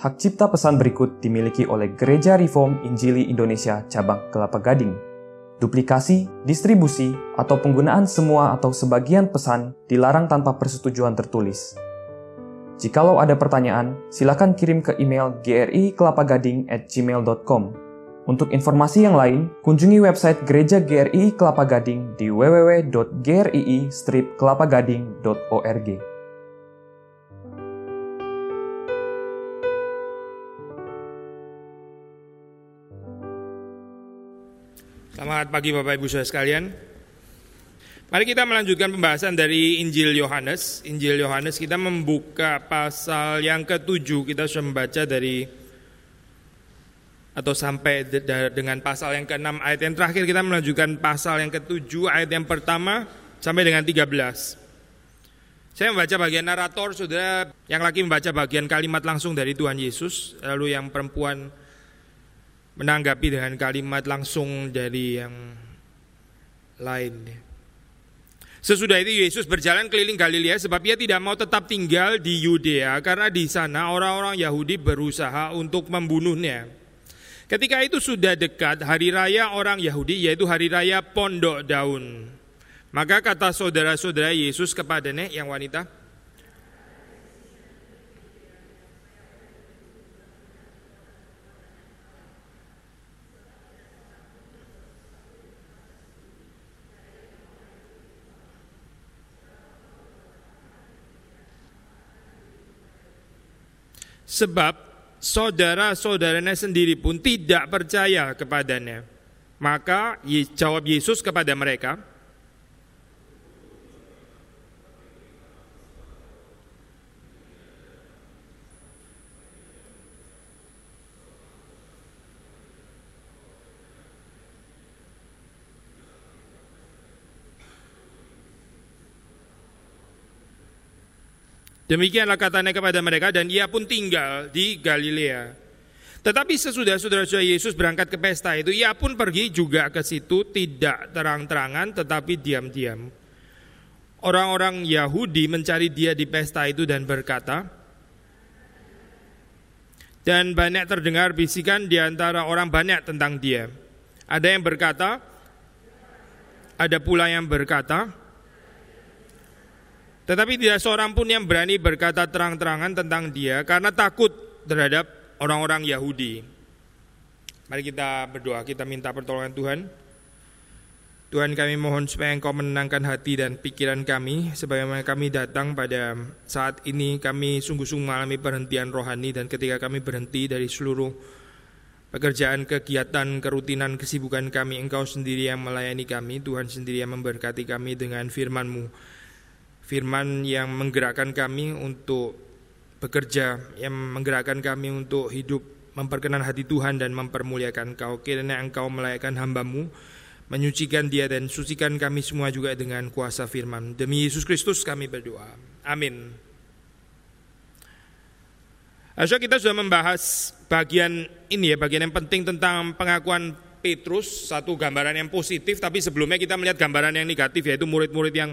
hak cipta pesan berikut dimiliki oleh Gereja Reform Injili Indonesia Cabang Kelapa Gading. Duplikasi, distribusi, atau penggunaan semua atau sebagian pesan dilarang tanpa persetujuan tertulis. Jikalau ada pertanyaan, silakan kirim ke email gri@kelapa-gading@gmail.com. Untuk informasi yang lain, kunjungi website Gereja GRI Kelapa Gading di www.grii-kelapagading.org. Selamat pagi Bapak Ibu Saudara sekalian. Mari kita melanjutkan pembahasan dari Injil Yohanes. Injil Yohanes kita membuka pasal yang ketujuh. Kita sudah membaca dari atau sampai dengan pasal yang keenam ayat yang terakhir kita melanjutkan pasal yang ketujuh ayat yang pertama sampai dengan 13. Saya membaca bagian narator, saudara yang lagi membaca bagian kalimat langsung dari Tuhan Yesus, lalu yang perempuan menanggapi dengan kalimat langsung dari yang lain. Sesudah itu Yesus berjalan keliling Galilea sebab ia tidak mau tetap tinggal di Yudea karena di sana orang-orang Yahudi berusaha untuk membunuhnya. Ketika itu sudah dekat hari raya orang Yahudi yaitu hari raya Pondok Daun. Maka kata saudara-saudara Yesus kepadanya yang wanita, Sebab saudara-saudaranya sendiri pun tidak percaya kepadanya. Maka jawab Yesus kepada mereka, Demikianlah katanya kepada mereka dan ia pun tinggal di Galilea. Tetapi sesudah saudara-saudara Yesus berangkat ke pesta itu, ia pun pergi juga ke situ tidak terang-terangan tetapi diam-diam. Orang-orang Yahudi mencari dia di pesta itu dan berkata, dan banyak terdengar bisikan di antara orang banyak tentang dia. Ada yang berkata, ada pula yang berkata, tetapi tidak seorang pun yang berani berkata terang-terangan tentang dia karena takut terhadap orang-orang Yahudi. Mari kita berdoa, kita minta pertolongan Tuhan. Tuhan kami mohon supaya Engkau menenangkan hati dan pikiran kami sebagaimana kami datang pada saat ini kami sungguh-sungguh mengalami perhentian rohani dan ketika kami berhenti dari seluruh pekerjaan, kegiatan, kerutinan, kesibukan kami Engkau sendiri yang melayani kami Tuhan sendiri yang memberkati kami dengan firman-Mu firman yang menggerakkan kami untuk bekerja, yang menggerakkan kami untuk hidup memperkenan hati Tuhan dan mempermuliakan Kau. Kiranya Engkau melayakan hambamu, menyucikan dia dan sucikan kami semua juga dengan kuasa firman. Demi Yesus Kristus kami berdoa. Amin. Asya kita sudah membahas bagian ini ya, bagian yang penting tentang pengakuan Petrus, satu gambaran yang positif, tapi sebelumnya kita melihat gambaran yang negatif yaitu murid-murid yang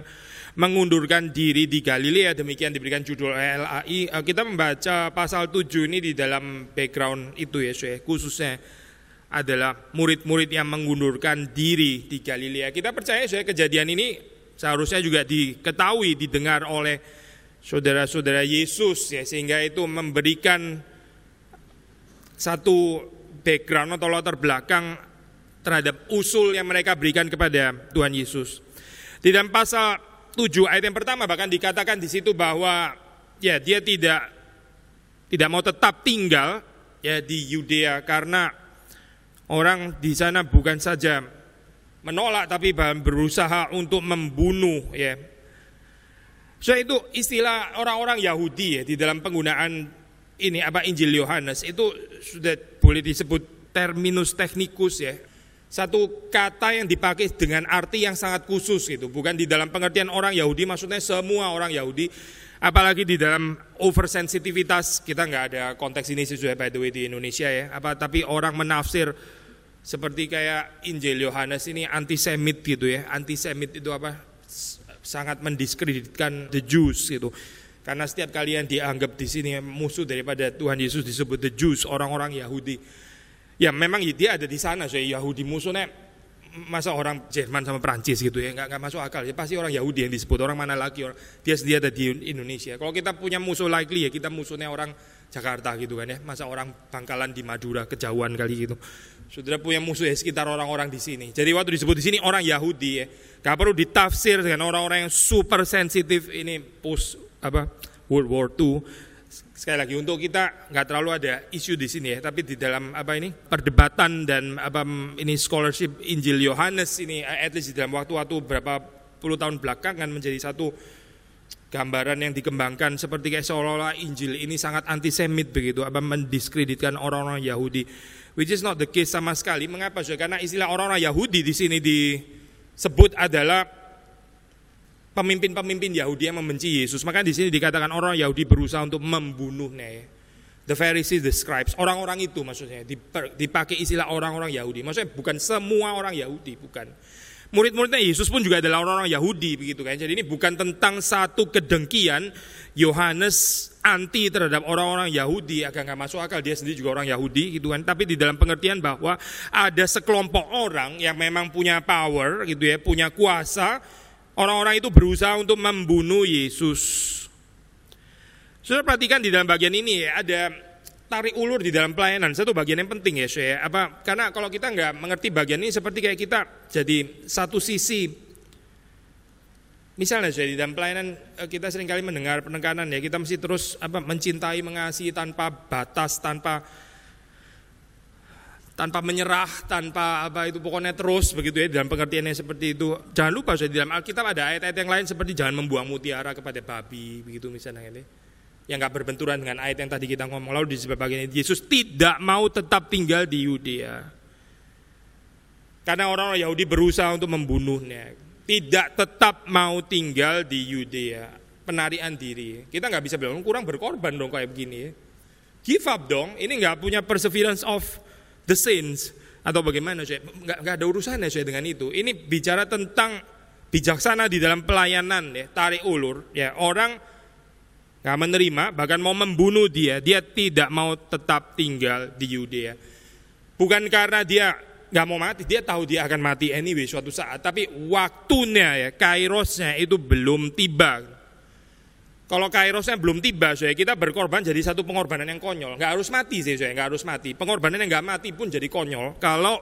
mengundurkan diri di Galilea. Demikian diberikan judul LAI eh, kita membaca pasal 7 ini di dalam background itu ya saya khususnya adalah murid-murid yang mengundurkan diri di Galilea. Kita percaya saya kejadian ini seharusnya juga diketahui didengar oleh saudara-saudara Yesus ya sehingga itu memberikan satu background atau latar belakang terhadap usul yang mereka berikan kepada Tuhan Yesus. Di dalam pasal 7 ayat yang pertama bahkan dikatakan di situ bahwa ya dia tidak tidak mau tetap tinggal ya di Yudea karena orang di sana bukan saja menolak tapi bahkan berusaha untuk membunuh ya. So itu istilah orang-orang Yahudi ya di dalam penggunaan ini apa Injil Yohanes itu sudah boleh disebut terminus technicus ya satu kata yang dipakai dengan arti yang sangat khusus gitu, bukan di dalam pengertian orang Yahudi, maksudnya semua orang Yahudi, apalagi di dalam oversensitivitas kita nggak ada konteks ini sesuai by the way di Indonesia ya, apa tapi orang menafsir seperti kayak Injil Yohanes ini antisemit gitu ya, antisemit itu apa sangat mendiskreditkan the Jews gitu. Karena setiap kalian dianggap di sini musuh daripada Tuhan Yesus disebut the Jews, orang-orang Yahudi. Ya memang dia ada di sana, saya Yahudi musuhnya masa orang Jerman sama Prancis gitu ya nggak nggak masuk akal ya pasti orang Yahudi yang disebut orang mana lagi orang dia dia ada di Indonesia kalau kita punya musuh likely ya kita musuhnya orang Jakarta gitu kan ya masa orang Bangkalan di Madura kejauhan kali gitu Saudara punya musuh ya sekitar orang-orang di sini. Jadi waktu disebut di sini orang Yahudi ya, gak perlu ditafsir dengan orang-orang yang super sensitif ini post apa World War II. Sekali lagi untuk kita nggak terlalu ada isu di sini ya, tapi di dalam apa ini perdebatan dan apa ini scholarship Injil Yohanes ini at least di dalam waktu-waktu berapa puluh tahun belakangan menjadi satu gambaran yang dikembangkan seperti kayak seolah-olah Injil ini sangat antisemit begitu, apa mendiskreditkan orang-orang Yahudi which is not the case sama sekali. Mengapa? Karena istilah orang-orang Yahudi di sini disebut adalah pemimpin-pemimpin Yahudi yang membenci Yesus. Maka di sini dikatakan orang Yahudi berusaha untuk membunuhnya. The Pharisees, the scribes, orang-orang itu maksudnya dipakai istilah orang-orang Yahudi. Maksudnya bukan semua orang Yahudi, bukan. Murid-muridnya Yesus pun juga adalah orang-orang Yahudi begitu kan. Jadi ini bukan tentang satu kedengkian Yohanes anti terhadap orang-orang Yahudi agak nggak masuk akal dia sendiri juga orang Yahudi gitu kan. Tapi di dalam pengertian bahwa ada sekelompok orang yang memang punya power gitu ya, punya kuasa. Orang-orang itu berusaha untuk membunuh Yesus. Sudah perhatikan di dalam bagian ini ya, ada tarik ulur di dalam pelayanan. Satu bagian yang penting ya saya apa? Karena kalau kita nggak mengerti bagian ini seperti kayak kita jadi satu sisi. Misalnya saya di dalam pelayanan eh, kita sering kali mendengar penekanan ya. Kita mesti terus apa mencintai mengasihi tanpa batas tanpa tanpa menyerah tanpa apa itu pokoknya terus begitu ya dalam pengertiannya seperti itu jangan lupa saya di dalam Alkitab ada ayat-ayat yang lain seperti jangan membuang mutiara kepada babi begitu misalnya ini yang gak berbenturan dengan ayat yang tadi kita ngomong. Lalu di ini Yesus tidak mau tetap tinggal di Yudea. Karena orang-orang Yahudi berusaha untuk membunuhnya. Tidak tetap mau tinggal di Yudea. Penarian diri. Kita nggak bisa bilang kurang berkorban dong kayak begini. Give up dong. Ini nggak punya perseverance of the saints atau bagaimana saya nggak ada urusannya saya dengan itu. Ini bicara tentang bijaksana di dalam pelayanan ya tarik ulur ya orang nggak menerima, bahkan mau membunuh dia, dia tidak mau tetap tinggal di Yudea. Bukan karena dia nggak mau mati, dia tahu dia akan mati anyway suatu saat, tapi waktunya ya, kairosnya itu belum tiba. Kalau kairosnya belum tiba, saya kita berkorban jadi satu pengorbanan yang konyol. Nggak harus mati sih, saya nggak harus mati. Pengorbanan yang nggak mati pun jadi konyol. Kalau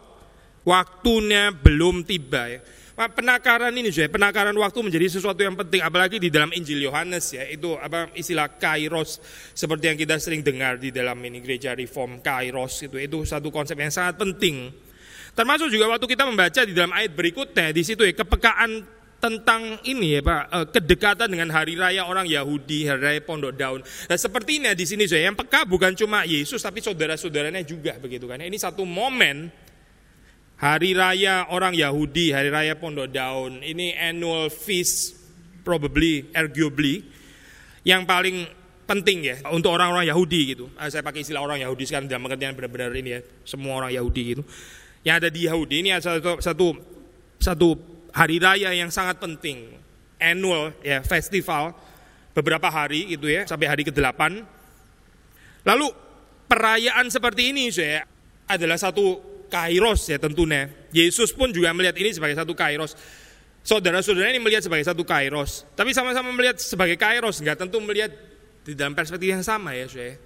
waktunya belum tiba ya. Penakaran ini juga, penakaran waktu menjadi sesuatu yang penting, apalagi di dalam Injil Yohanes ya, itu apa istilah kairos seperti yang kita sering dengar di dalam ini gereja reform kairos itu, itu satu konsep yang sangat penting. Termasuk juga waktu kita membaca di dalam ayat berikutnya di situ ya kepekaan tentang ini ya Pak, eh, kedekatan dengan hari raya orang Yahudi, hari raya Pondok Daun. Nah, seperti ini di sini saya yang peka bukan cuma Yesus tapi saudara-saudaranya juga begitu kan. Ini satu momen Hari raya orang Yahudi, hari raya Pondok Daun, ini annual feast probably, arguably, yang paling penting ya untuk orang-orang Yahudi gitu. Ah, saya pakai istilah orang Yahudi sekarang dalam pengertian benar-benar ini ya, semua orang Yahudi gitu. Yang ada di Yahudi ini ada satu, satu, satu hari raya yang sangat penting, annual ya festival beberapa hari gitu ya sampai hari ke-8. Lalu perayaan seperti ini saya adalah satu kairos ya tentunya. Yesus pun juga melihat ini sebagai satu kairos. Saudara-saudara ini melihat sebagai satu kairos. Tapi sama-sama melihat sebagai kairos, nggak tentu melihat di dalam perspektif yang sama ya. Saya.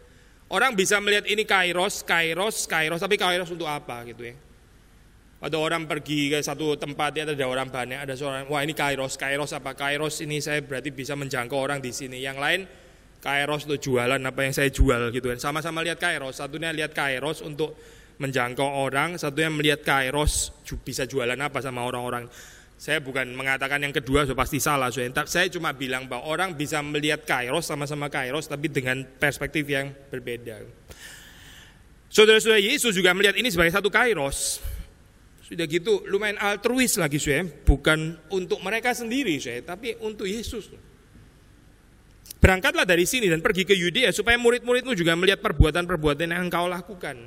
Orang bisa melihat ini kairos, kairos, kairos, tapi kairos untuk apa gitu ya. Ada orang pergi ke satu tempat ya ada orang banyak, ada seorang, wah ini kairos, kairos apa? Kairos ini saya berarti bisa menjangkau orang di sini. Yang lain kairos untuk jualan apa yang saya jual gitu kan. Sama-sama lihat kairos, satunya lihat kairos untuk menjangkau orang, satu yang melihat kairos bisa jualan apa sama orang-orang. Saya bukan mengatakan yang kedua so pasti salah, so, saya cuma bilang bahwa orang bisa melihat kairos sama-sama kairos tapi dengan perspektif yang berbeda. Saudara-saudara Yesus juga melihat ini sebagai satu kairos. Sudah gitu lumayan altruis lagi saya, bukan untuk mereka sendiri saya, tapi untuk Yesus. Berangkatlah dari sini dan pergi ke Yudea supaya murid-muridmu juga melihat perbuatan-perbuatan yang engkau lakukan.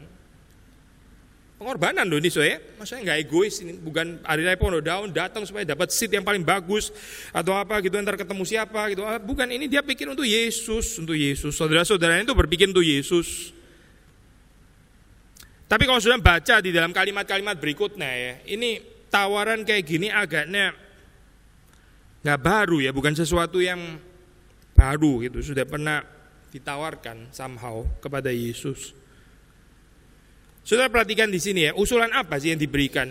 pengorbanan loh ini saya. Maksudnya nggak egois ini, bukan hari raya pondok daun datang supaya dapat seat yang paling bagus atau apa gitu ntar ketemu siapa gitu. Ah, bukan ini dia pikir untuk Yesus, untuk Yesus. Saudara-saudara itu berpikir untuk Yesus. Tapi kalau sudah baca di dalam kalimat-kalimat berikutnya ya, ini tawaran kayak gini agaknya nggak baru ya, bukan sesuatu yang baru gitu. Sudah pernah ditawarkan somehow kepada Yesus. Sudah perhatikan di sini ya, usulan apa sih yang diberikan?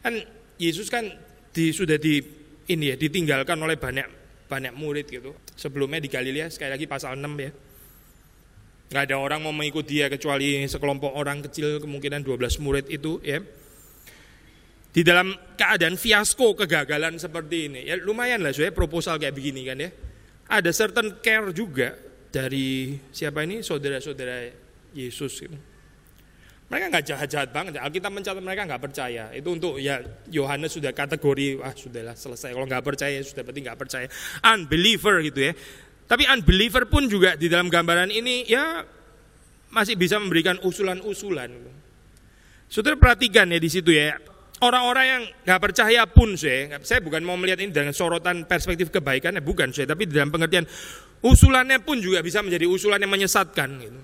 Kan Yesus kan di, sudah di ini ya ditinggalkan oleh banyak banyak murid gitu. Sebelumnya di Galilea sekali lagi pasal 6 ya. Nggak ada orang mau mengikuti dia kecuali sekelompok orang kecil kemungkinan 12 murid itu ya. Di dalam keadaan fiasko kegagalan seperti ini ya lumayan lah saya proposal kayak begini kan ya. Ada certain care juga dari siapa ini saudara-saudara Yesus gitu. Mereka nggak jahat-jahat banget. Alkitab mencatat mereka nggak percaya. Itu untuk ya Yohanes sudah kategori ah sudahlah selesai. Kalau nggak percaya sudah berarti nggak percaya. Unbeliever gitu ya. Tapi unbeliever pun juga di dalam gambaran ini ya masih bisa memberikan usulan-usulan. Saudara perhatikan ya di situ ya. Orang-orang yang nggak percaya pun saya, saya bukan mau melihat ini dengan sorotan perspektif kebaikan, bukan saya, tapi dalam pengertian usulannya pun juga bisa menjadi usulan yang menyesatkan. Gitu.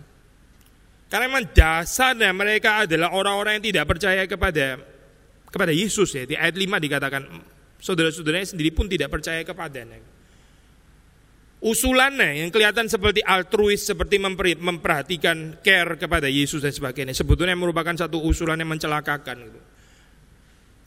Karena memang dasarnya mereka adalah orang-orang yang tidak percaya kepada kepada Yesus ya. Di ayat 5 dikatakan saudara-saudaranya sendiri pun tidak percaya kepadanya usulannya yang kelihatan seperti altruis, seperti memperhatikan care kepada Yesus dan sebagainya, sebetulnya merupakan satu usulan yang mencelakakan.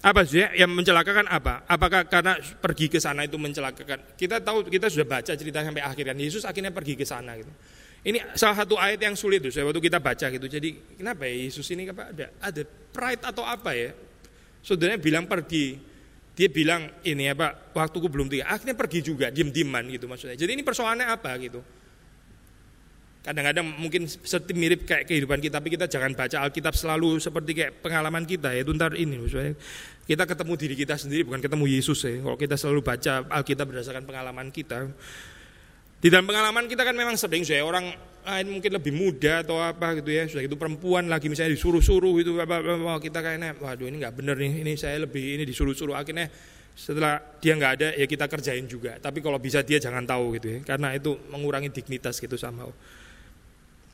Apa sih yang mencelakakan apa? Apakah karena pergi ke sana itu mencelakakan? Kita tahu kita sudah baca cerita sampai akhir kan Yesus akhirnya pergi ke sana gitu. Ini salah satu ayat yang sulit tuh, waktu kita baca gitu. Jadi kenapa ya Yesus ini apa ada ada pride atau apa ya? Saudaranya bilang pergi, dia bilang ini apa waktuku belum tiga. Akhirnya pergi juga diem-dieman gitu maksudnya. Jadi ini persoalannya apa gitu? Kadang-kadang mungkin seperti mirip kayak kehidupan kita tapi kita jangan baca Alkitab selalu seperti kayak pengalaman kita ya ntar ini maksudnya. Kita ketemu diri kita sendiri bukan ketemu Yesus ya. Kalau kita selalu baca Alkitab berdasarkan pengalaman kita. Di dalam pengalaman kita kan memang sering saya orang lain mungkin lebih muda atau apa gitu ya. Sudah itu perempuan lagi misalnya disuruh-suruh itu apa, apa, kita kayaknya waduh ini nggak bener nih ini saya lebih ini disuruh-suruh. Akhirnya setelah dia nggak ada ya kita kerjain juga. Tapi kalau bisa dia jangan tahu gitu ya karena itu mengurangi dignitas gitu sama.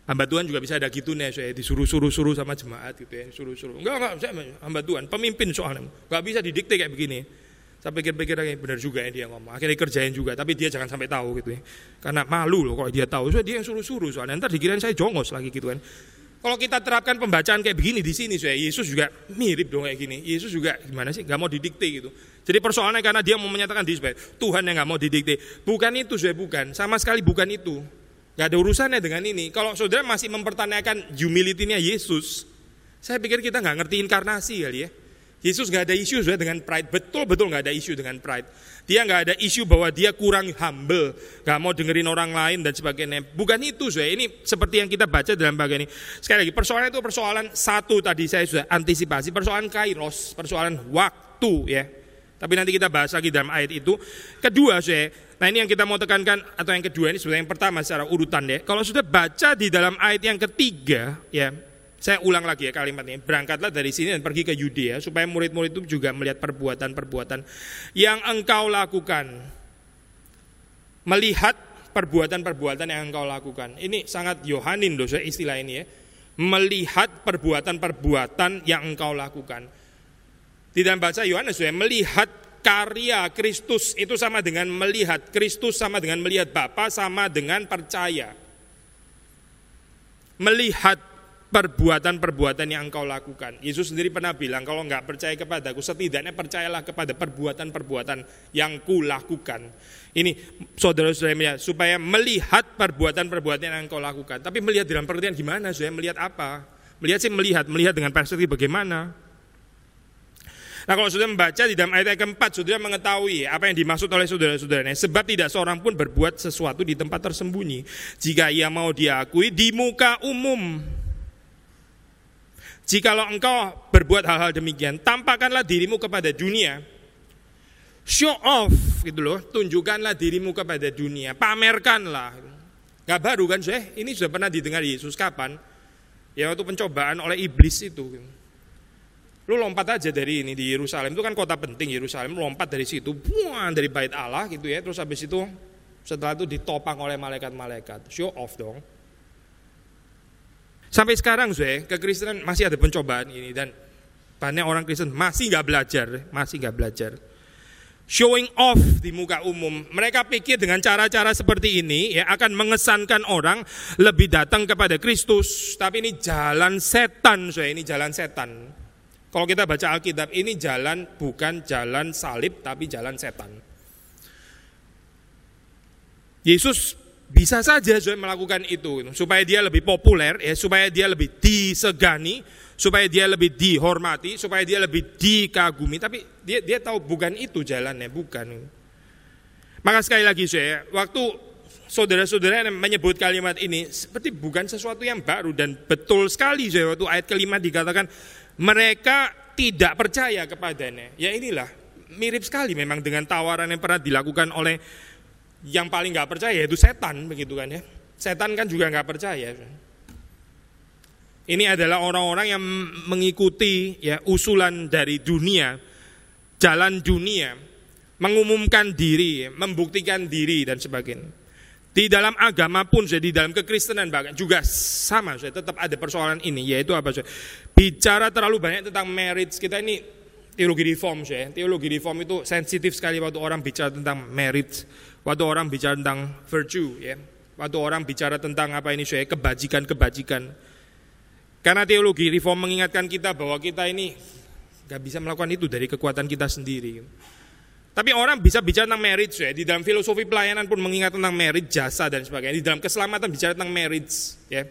Hamba Tuhan juga bisa ada gitu nih saya disuruh-suruh-suruh sama jemaat gitu ya suruh-suruh enggak enggak hamba Tuhan pemimpin soalnya. Nggak bisa didikte kayak begini saya pikir-pikir lagi benar juga ya dia ngomong. Akhirnya kerjain juga, tapi dia jangan sampai tahu gitu ya. Karena malu loh kalau dia tahu. Soalnya dia yang suruh-suruh soalnya. Ntar dikirain saya jongos lagi gitu kan. Kalau kita terapkan pembacaan kayak begini di sini, saya Yesus juga mirip dong kayak gini. Yesus juga gimana sih? Gak mau didikte gitu. Jadi persoalannya karena dia mau menyatakan sebagai Tuhan yang gak mau didikte. Bukan itu, saya bukan. Sama sekali bukan itu. Gak ada urusannya dengan ini. Kalau saudara masih mempertanyakan humility-nya Yesus, saya pikir kita nggak ngerti inkarnasi kali ya. Yesus nggak ada isu sudah dengan pride, betul-betul nggak ada isu dengan pride. Dia nggak ada isu bahwa dia kurang humble, nggak mau dengerin orang lain dan sebagainya. Bukan itu saya. Ini seperti yang kita baca dalam bagian ini. Sekali lagi persoalan itu persoalan satu tadi saya sudah antisipasi persoalan kairos, persoalan waktu ya. Tapi nanti kita bahas lagi dalam ayat itu. Kedua saya, nah ini yang kita mau tekankan atau yang kedua ini sebenarnya yang pertama secara urutan ya. Kalau sudah baca di dalam ayat yang ketiga ya, saya ulang lagi ya kalimat ini. Berangkatlah dari sini dan pergi ke Yudea supaya murid-murid itu juga melihat perbuatan-perbuatan yang engkau lakukan. Melihat perbuatan-perbuatan yang engkau lakukan. Ini sangat Yohanin dosa istilah ini ya. Melihat perbuatan-perbuatan yang engkau lakukan. Di dalam bahasa Yohanes ya, melihat karya Kristus itu sama dengan melihat Kristus sama dengan melihat Bapa sama dengan percaya. Melihat perbuatan-perbuatan yang engkau lakukan. Yesus sendiri pernah bilang, kalau nggak percaya kepadaku, setidaknya percayalah kepada perbuatan-perbuatan yang kulakukan. Ini saudara-saudara supaya melihat perbuatan-perbuatan yang engkau lakukan. Tapi melihat dalam pengertian gimana? Saya melihat apa? Melihat sih melihat, melihat dengan perspektif bagaimana? Nah kalau sudah membaca di dalam ayat keempat, sudah mengetahui apa yang dimaksud oleh saudara-saudaranya. Sebab tidak seorang pun berbuat sesuatu di tempat tersembunyi. Jika ia mau diakui di muka umum. Jikalau engkau berbuat hal-hal demikian, tampakkanlah dirimu kepada dunia. Show off gitu loh, tunjukkanlah dirimu kepada dunia, pamerkanlah. Gak baru kan saya, ini sudah pernah didengar Yesus kapan? Ya waktu pencobaan oleh iblis itu. Lu lompat aja dari ini di Yerusalem itu kan kota penting Yerusalem, lompat dari situ, buang dari bait Allah gitu ya. Terus habis itu setelah itu ditopang oleh malaikat-malaikat. Show off dong. Sampai sekarang Zwe, kekristenan masih ada pencobaan ini dan banyak orang Kristen masih nggak belajar, masih nggak belajar. Showing off di muka umum. Mereka pikir dengan cara-cara seperti ini ya akan mengesankan orang lebih datang kepada Kristus. Tapi ini jalan setan, Zwe, ini jalan setan. Kalau kita baca Alkitab, ini jalan bukan jalan salib, tapi jalan setan. Yesus bisa saja melakukan itu supaya dia lebih populer, ya, supaya dia lebih disegani, supaya dia lebih dihormati, supaya dia lebih dikagumi. Tapi dia dia tahu bukan itu jalannya, bukan. Maka sekali lagi saya, waktu saudara-saudara menyebut kalimat ini seperti bukan sesuatu yang baru dan betul sekali saya waktu ayat kelima dikatakan mereka tidak percaya kepadanya. Ya inilah mirip sekali memang dengan tawaran yang pernah dilakukan oleh yang paling nggak percaya yaitu setan begitu kan ya. Setan kan juga nggak percaya. Ini adalah orang-orang yang mengikuti ya usulan dari dunia, jalan dunia, mengumumkan diri, membuktikan diri dan sebagainya. Di dalam agama pun, di dalam kekristenan bahkan juga sama, saya tetap ada persoalan ini, yaitu apa? Saya bicara terlalu banyak tentang marriage kita ini teologi reform, saya. Teologi reform itu sensitif sekali waktu orang bicara tentang marriage, waktu orang bicara tentang virtue, ya. Waktu orang bicara tentang apa ini, saya kebajikan-kebajikan. Karena teologi reform mengingatkan kita bahwa kita ini nggak bisa melakukan itu dari kekuatan kita sendiri. Tapi orang bisa bicara tentang marriage ya. Di dalam filosofi pelayanan pun mengingat tentang marriage, jasa dan sebagainya. Di dalam keselamatan bicara tentang marriage ya.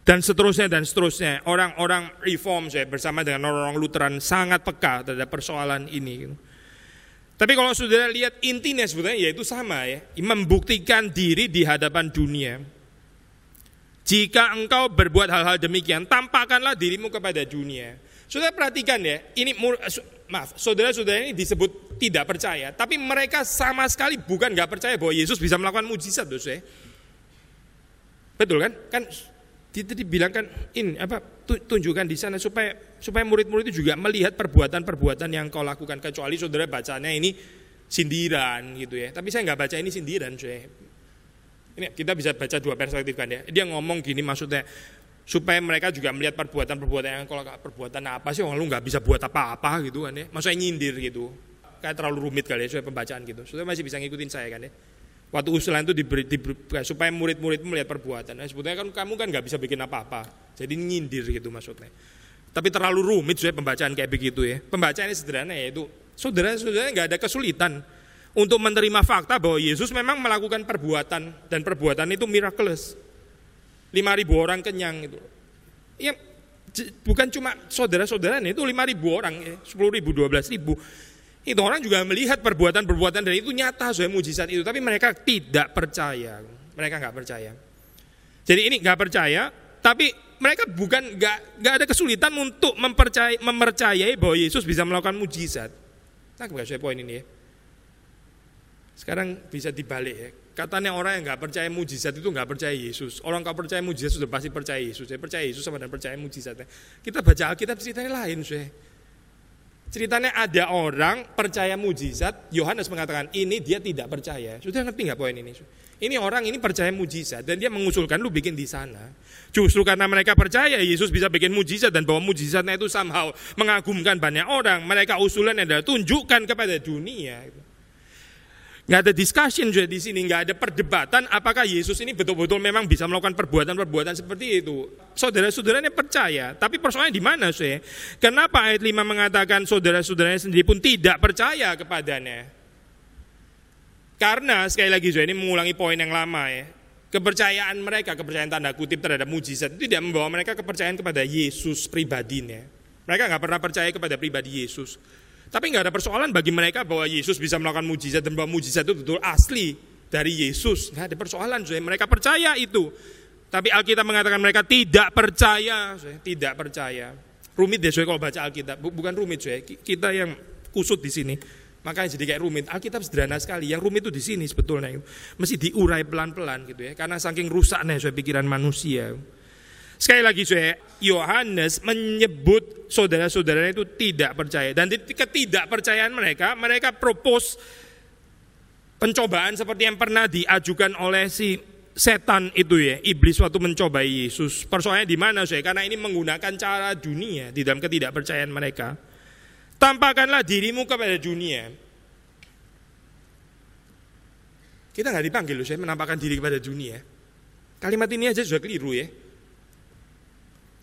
Dan seterusnya dan seterusnya. Orang-orang reform saya bersama dengan orang-orang Lutheran sangat peka terhadap persoalan ini. Tapi kalau saudara lihat intinya sebetulnya ya itu sama ya. Membuktikan diri di hadapan dunia. Jika engkau berbuat hal-hal demikian, tampakkanlah dirimu kepada dunia. Saudara perhatikan ya, ini maaf, saudara-saudara ini disebut tidak percaya, tapi mereka sama sekali bukan nggak percaya bahwa Yesus bisa melakukan mujizat, dosa. Betul kan? Kan itu dibilangkan ini apa tunjukkan di sana supaya supaya murid-murid itu juga melihat perbuatan-perbuatan yang kau lakukan. Kecuali saudara bacanya ini sindiran gitu ya. Tapi saya nggak baca ini sindiran, saya. Ini kita bisa baca dua perspektif kan ya. Dia ngomong gini maksudnya supaya mereka juga melihat perbuatan-perbuatan yang kalau perbuatan apa sih? Orang lu nggak bisa buat apa-apa gitu kan ya. Maksudnya nyindir gitu. Kayak terlalu rumit kali ya supaya pembacaan gitu. Supaya masih bisa ngikutin saya kan ya waktu usulan itu diberi, diberi supaya murid-murid melihat perbuatan. Nah, sebetulnya kan kamu kan nggak bisa bikin apa-apa. Jadi nyindir gitu maksudnya. Tapi terlalu rumit supaya pembacaan kayak begitu ya. Pembacaan ini sederhana ya itu saudara-saudara nggak ada kesulitan untuk menerima fakta bahwa Yesus memang melakukan perbuatan dan perbuatan itu miraculous. 5 ribu orang kenyang itu. Ya bukan cuma saudara-saudara itu 5 ribu orang, ya, 10 ribu, 12 ribu. Itu orang juga melihat perbuatan-perbuatan dan itu nyata soal mujizat itu, tapi mereka tidak percaya. Mereka nggak percaya. Jadi ini nggak percaya, tapi mereka bukan nggak nggak ada kesulitan untuk mempercayai, mempercayai bahwa Yesus bisa melakukan mujizat. Nah, nggak saya poin ini ya. Sekarang bisa dibalik ya. Katanya orang yang nggak percaya mujizat itu nggak percaya Yesus. Orang nggak percaya mujizat sudah pasti percaya Yesus. Saya percaya Yesus sama dan percaya mujizatnya. Kita baca Alkitab ceritanya lain, saya. Ceritanya ada orang percaya mujizat, Yohanes mengatakan ini dia tidak percaya. Sudah ngerti nggak poin ini? Ini orang ini percaya mujizat dan dia mengusulkan lu bikin di sana. Justru karena mereka percaya Yesus bisa bikin mujizat dan bahwa mujizatnya itu somehow mengagumkan banyak orang, mereka usulannya adalah tunjukkan kepada dunia. Nggak ada discussion juga di sini, nggak ada perdebatan apakah Yesus ini betul-betul memang bisa melakukan perbuatan-perbuatan seperti itu. Saudara-saudaranya percaya, tapi persoalannya di mana sih? Kenapa ayat 5 mengatakan saudara-saudaranya sendiri pun tidak percaya kepadanya? Karena sekali lagi ini mengulangi poin yang lama ya. Kepercayaan mereka, kepercayaan tanda kutip terhadap mujizat itu tidak membawa mereka kepercayaan kepada Yesus pribadinya. Mereka nggak pernah percaya kepada pribadi Yesus. Tapi nggak ada persoalan bagi mereka bahwa Yesus bisa melakukan mujizat dan bahwa mujizat itu betul asli dari Yesus. Nggak ada persoalan, saya mereka percaya itu. Tapi Alkitab mengatakan mereka tidak percaya, saya tidak percaya. Rumit deh, saya kalau baca Alkitab, bukan rumit, saya kita yang kusut di sini. Makanya jadi kayak rumit. Alkitab sederhana sekali. Yang rumit itu di sini sebetulnya. Mesti diurai pelan-pelan gitu ya. Karena saking rusaknya saya pikiran manusia. Sekali lagi saya, Yohanes menyebut saudara-saudaranya itu tidak percaya. Dan ketidakpercayaan mereka, mereka propose pencobaan seperti yang pernah diajukan oleh si setan itu ya, iblis waktu mencobai Yesus. Persoalannya di mana saya? Karena ini menggunakan cara dunia di dalam ketidakpercayaan mereka. Tampakkanlah dirimu kepada dunia. Kita nggak dipanggil loh saya menampakkan diri kepada dunia. Kalimat ini aja sudah keliru ya.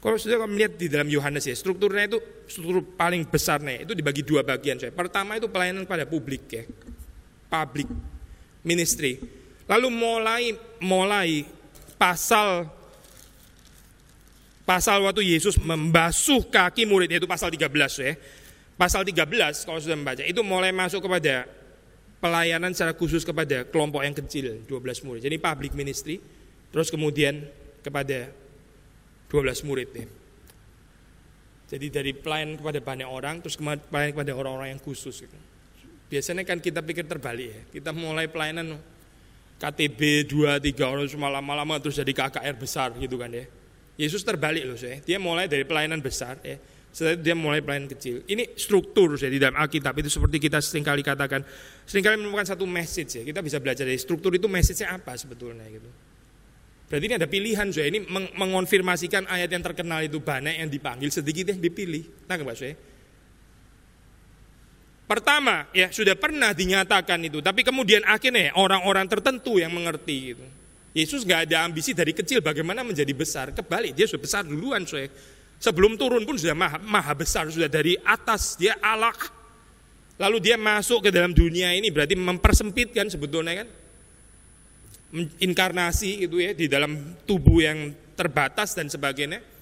Kalau sudah melihat di dalam Yohanes ya, strukturnya itu struktur paling besarnya itu dibagi dua bagian saya. Pertama itu pelayanan pada publik ya, public ministry. Lalu mulai mulai pasal pasal waktu Yesus membasuh kaki muridnya itu pasal 13 ya. Pasal 13 kalau sudah membaca itu mulai masuk kepada pelayanan secara khusus kepada kelompok yang kecil 12 murid. Jadi public ministry terus kemudian kepada 12 murid nih. Jadi dari pelayan kepada banyak orang, terus pelayan kepada orang-orang yang khusus. Gitu. Biasanya kan kita pikir terbalik ya. Kita mulai pelayanan KTB 2, 3 orang cuma lama-lama terus jadi KKR besar gitu kan ya. Yesus terbalik loh saya. Dia mulai dari pelayanan besar ya. Setelah dia mulai pelayanan kecil. Ini struktur saya di dalam Alkitab itu seperti kita sering kali katakan, sering kali menemukan satu message ya. Kita bisa belajar dari struktur itu message-nya apa sebetulnya gitu. Berarti ini ada pilihan saya ini meng mengonfirmasikan ayat yang terkenal itu banyak yang dipanggil sedikit yang dipilih. Nah, Pak saya. Pertama, ya sudah pernah dinyatakan itu, tapi kemudian akhirnya orang-orang tertentu yang mengerti itu. Yesus nggak ada ambisi dari kecil bagaimana menjadi besar, kebalik dia sudah besar duluan saya. Sebelum turun pun sudah maha, maha besar, sudah dari atas dia Allah. Lalu dia masuk ke dalam dunia ini berarti mempersempitkan sebetulnya kan inkarnasi itu ya di dalam tubuh yang terbatas dan sebagainya.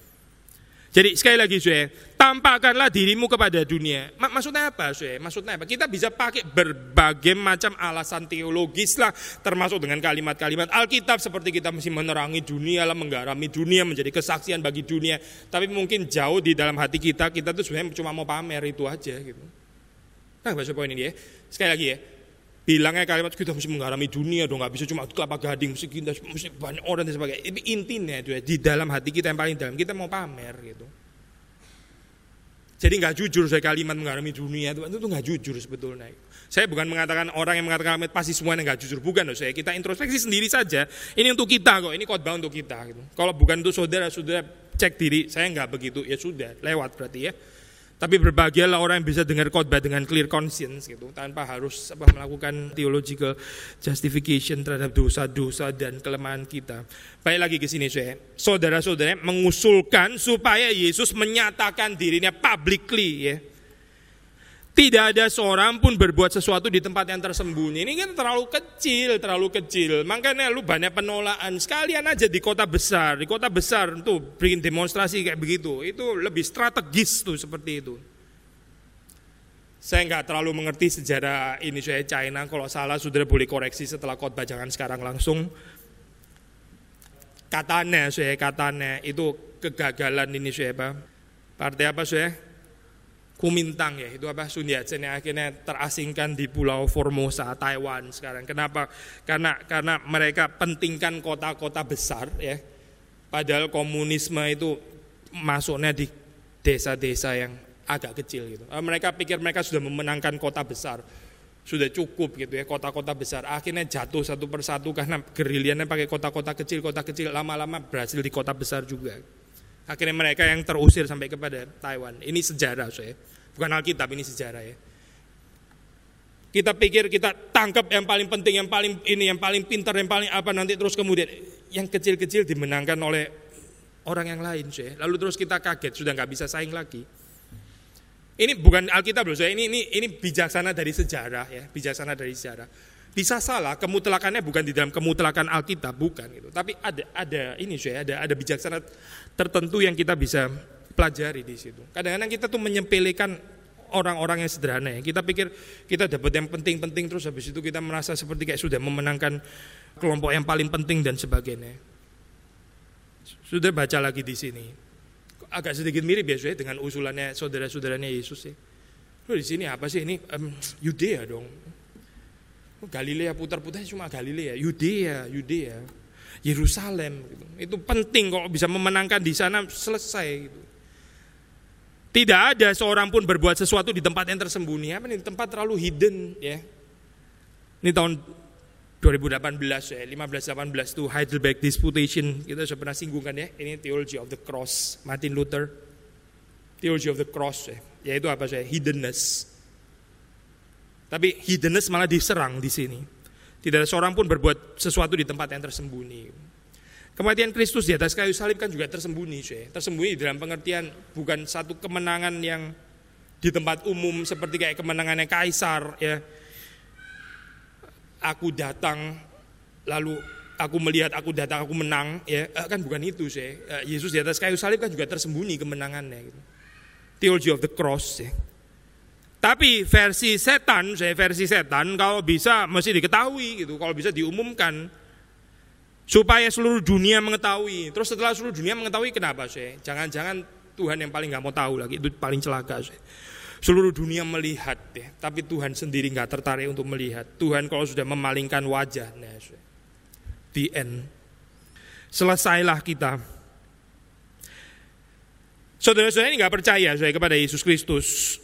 Jadi sekali lagi saya, tampakkanlah dirimu kepada dunia. Maksudnya apa saya? Maksudnya apa? Kita bisa pakai berbagai macam alasan teologis lah, termasuk dengan kalimat-kalimat Alkitab seperti kita mesti menerangi dunia lah, menggarami dunia, menjadi kesaksian bagi dunia. Tapi mungkin jauh di dalam hati kita, kita tuh sebenarnya cuma mau pamer itu aja gitu. Nah, bahasa poin ini ya. Sekali lagi ya, bilangnya kalimat kita mesti mengharami dunia dong nggak bisa cuma kelapa gading mesti kita mesti banyak orang dan sebagainya. Ini intinya itu ya di dalam hati kita yang paling dalam kita mau pamer gitu. Jadi nggak jujur saya kalimat mengharami dunia itu itu nggak jujur sebetulnya. Saya bukan mengatakan orang yang mengatakan kalimat pasti semuanya nggak jujur. Bukan loh saya kita introspeksi sendiri saja. Ini untuk kita kok ini khotbah untuk kita gitu. Kalau bukan untuk saudara saudara cek diri saya nggak begitu. Ya sudah lewat berarti ya tapi berbahagialah orang yang bisa dengar khotbah dengan clear conscience gitu, tanpa harus apa melakukan theological justification terhadap dosa-dosa dan kelemahan kita. Baik lagi ke sini saya. Saudara-saudara mengusulkan supaya Yesus menyatakan dirinya publicly ya tidak ada seorang pun berbuat sesuatu di tempat yang tersembunyi. Ini kan terlalu kecil, terlalu kecil. Makanya lu banyak penolakan. Sekalian aja di kota besar. Di kota besar tuh bikin demonstrasi kayak begitu. Itu lebih strategis tuh seperti itu. Saya nggak terlalu mengerti sejarah ini saya China. Kalau salah sudah boleh koreksi setelah khotbah jangan sekarang langsung. Katanya saya katanya itu kegagalan ini saya apa? Partai apa saya? Kumintang ya, itu apa Sun Yat-sen yang akhirnya terasingkan di Pulau Formosa, Taiwan sekarang. Kenapa? Karena karena mereka pentingkan kota-kota besar ya. Padahal komunisme itu masuknya di desa-desa yang agak kecil gitu. Eh, mereka pikir mereka sudah memenangkan kota besar. Sudah cukup gitu ya kota-kota besar. Akhirnya jatuh satu persatu karena geriliannya pakai kota-kota kecil, kota kecil lama-lama berhasil di kota besar juga. Akhirnya mereka yang terusir sampai kepada Taiwan. Ini sejarah saya. Bukan Alkitab, ini sejarah ya. Kita pikir kita tangkap yang paling penting, yang paling ini, yang paling pintar, yang paling apa nanti terus kemudian yang kecil-kecil dimenangkan oleh orang yang lain, saya. Lalu terus kita kaget sudah nggak bisa saing lagi. Ini bukan Alkitab loh, saya. Ini ini ini bijaksana dari sejarah ya, bijaksana dari sejarah. Bisa salah, kemutlakannya bukan di dalam kemutlakan Alkitab, bukan gitu. Tapi ada ada ini saya, ada ada bijaksana tertentu yang kita bisa pelajari di situ. Kadang-kadang kita tuh menyempelekan orang-orang yang sederhana ya. Kita pikir kita dapat yang penting-penting terus habis itu kita merasa seperti kayak sudah memenangkan kelompok yang paling penting dan sebagainya. Sudah baca lagi di sini. Agak sedikit mirip ya saya dengan usulannya saudara-saudaranya Yesus ya. Loh di sini apa sih ini um, Yudea dong. Galilea putar-putar cuma Galilea, Yudea, Yudea. Yerusalem. Gitu. Itu penting kalau bisa memenangkan di sana selesai. Gitu. Tidak ada seorang pun berbuat sesuatu di tempat yang tersembunyi. Apa nih tempat terlalu hidden ya. Ini tahun 2018 ya, 15-18 tuh Heidelberg Disputation kita sudah pernah singgung kan ya. Ini Theology of the Cross, Martin Luther. Theology of the Cross ya. Yaitu apa saya? Hiddenness. Tapi hiddenness malah diserang di sini. Tidak ada seorang pun berbuat sesuatu di tempat yang tersembunyi. Kematian Kristus di atas kayu salib kan juga tersembunyi, cuy. Tersembunyi dalam pengertian bukan satu kemenangan yang di tempat umum seperti kayak kemenangannya kaisar ya. Aku datang lalu aku melihat aku datang aku menang ya eh, kan bukan itu sih. Eh, Yesus di atas kayu salib kan juga tersembunyi kemenangannya gitu. Theology of the cross ya. Tapi versi setan, saya versi setan kalau bisa mesti diketahui gitu, kalau bisa diumumkan supaya seluruh dunia mengetahui. Terus setelah seluruh dunia mengetahui kenapa sih? Jangan-jangan Tuhan yang paling nggak mau tahu lagi itu paling celaka sih. Seluruh dunia melihat ya, tapi Tuhan sendiri nggak tertarik untuk melihat. Tuhan kalau sudah memalingkan wajahnya, sih. the end. Selesailah kita. Saudara-saudara ini nggak percaya saya kepada Yesus Kristus.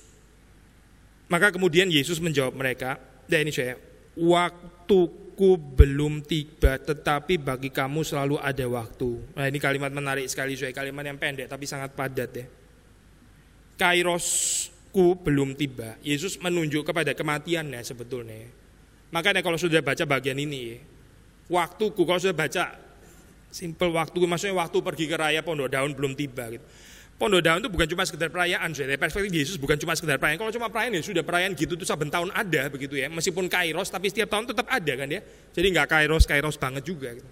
Maka kemudian Yesus menjawab mereka, ya ini saya, waktu waktuku belum tiba, tetapi bagi kamu selalu ada waktu. Nah ini kalimat menarik sekali, saya kalimat yang pendek tapi sangat padat ya. Kairosku belum tiba. Yesus menunjuk kepada kematiannya sebetulnya. Makanya kalau sudah baca bagian ini, waktuku kalau sudah baca simple waktu, maksudnya waktu pergi ke raya pondok daun belum tiba gitu. Pondok daun itu bukan cuma sekedar perayaan, dari perspektif Yesus bukan cuma sekedar perayaan. Kalau cuma perayaan ya sudah perayaan gitu tuh saben tahun ada begitu ya. Meskipun kairos tapi setiap tahun tetap ada kan ya. Jadi nggak kairos kairos banget juga. Gitu.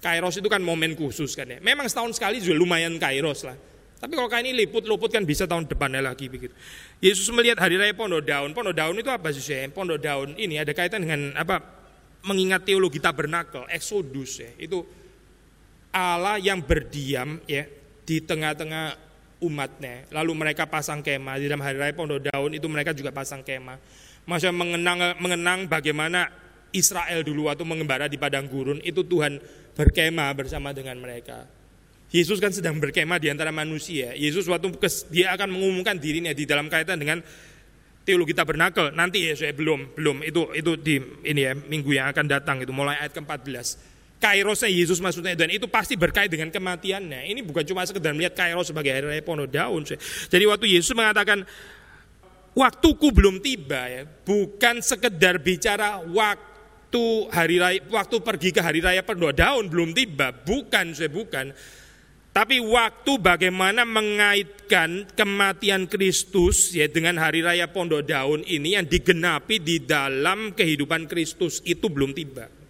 Kairos itu kan momen khusus kan ya. Memang setahun sekali juga lumayan kairos lah. Tapi kalau kayak ini liput-luput kan bisa tahun depannya lagi begitu. Yesus melihat hari raya Pondok Daun. Pondok Daun itu apa sih? Ya? Pondok Daun ini ada kaitan dengan apa? Mengingat teologi tabernakel, Exodus ya. Itu Allah yang berdiam ya di tengah-tengah umatnya. Lalu mereka pasang kemah di dalam hari raya Pondok Daun itu mereka juga pasang kemah. Maksudnya mengenang mengenang bagaimana Israel dulu waktu mengembara di padang gurun itu Tuhan berkemah bersama dengan mereka. Yesus kan sedang berkemah di antara manusia. Yesus waktu dia akan mengumumkan dirinya di dalam kaitan dengan teologi tabernakel. Nanti ya belum belum itu itu di ini ya minggu yang akan datang itu mulai ayat ke-14 kairosnya Yesus maksudnya dan itu pasti berkait dengan kematiannya. Ini bukan cuma sekedar melihat kairos sebagai hari raya pono daun. Jadi waktu Yesus mengatakan waktuku belum tiba ya, bukan sekedar bicara waktu hari raya waktu pergi ke hari raya pono daun belum tiba, bukan saya bukan. Tapi waktu bagaimana mengaitkan kematian Kristus ya dengan hari raya Pondok Daun ini yang digenapi di dalam kehidupan Kristus itu belum tiba.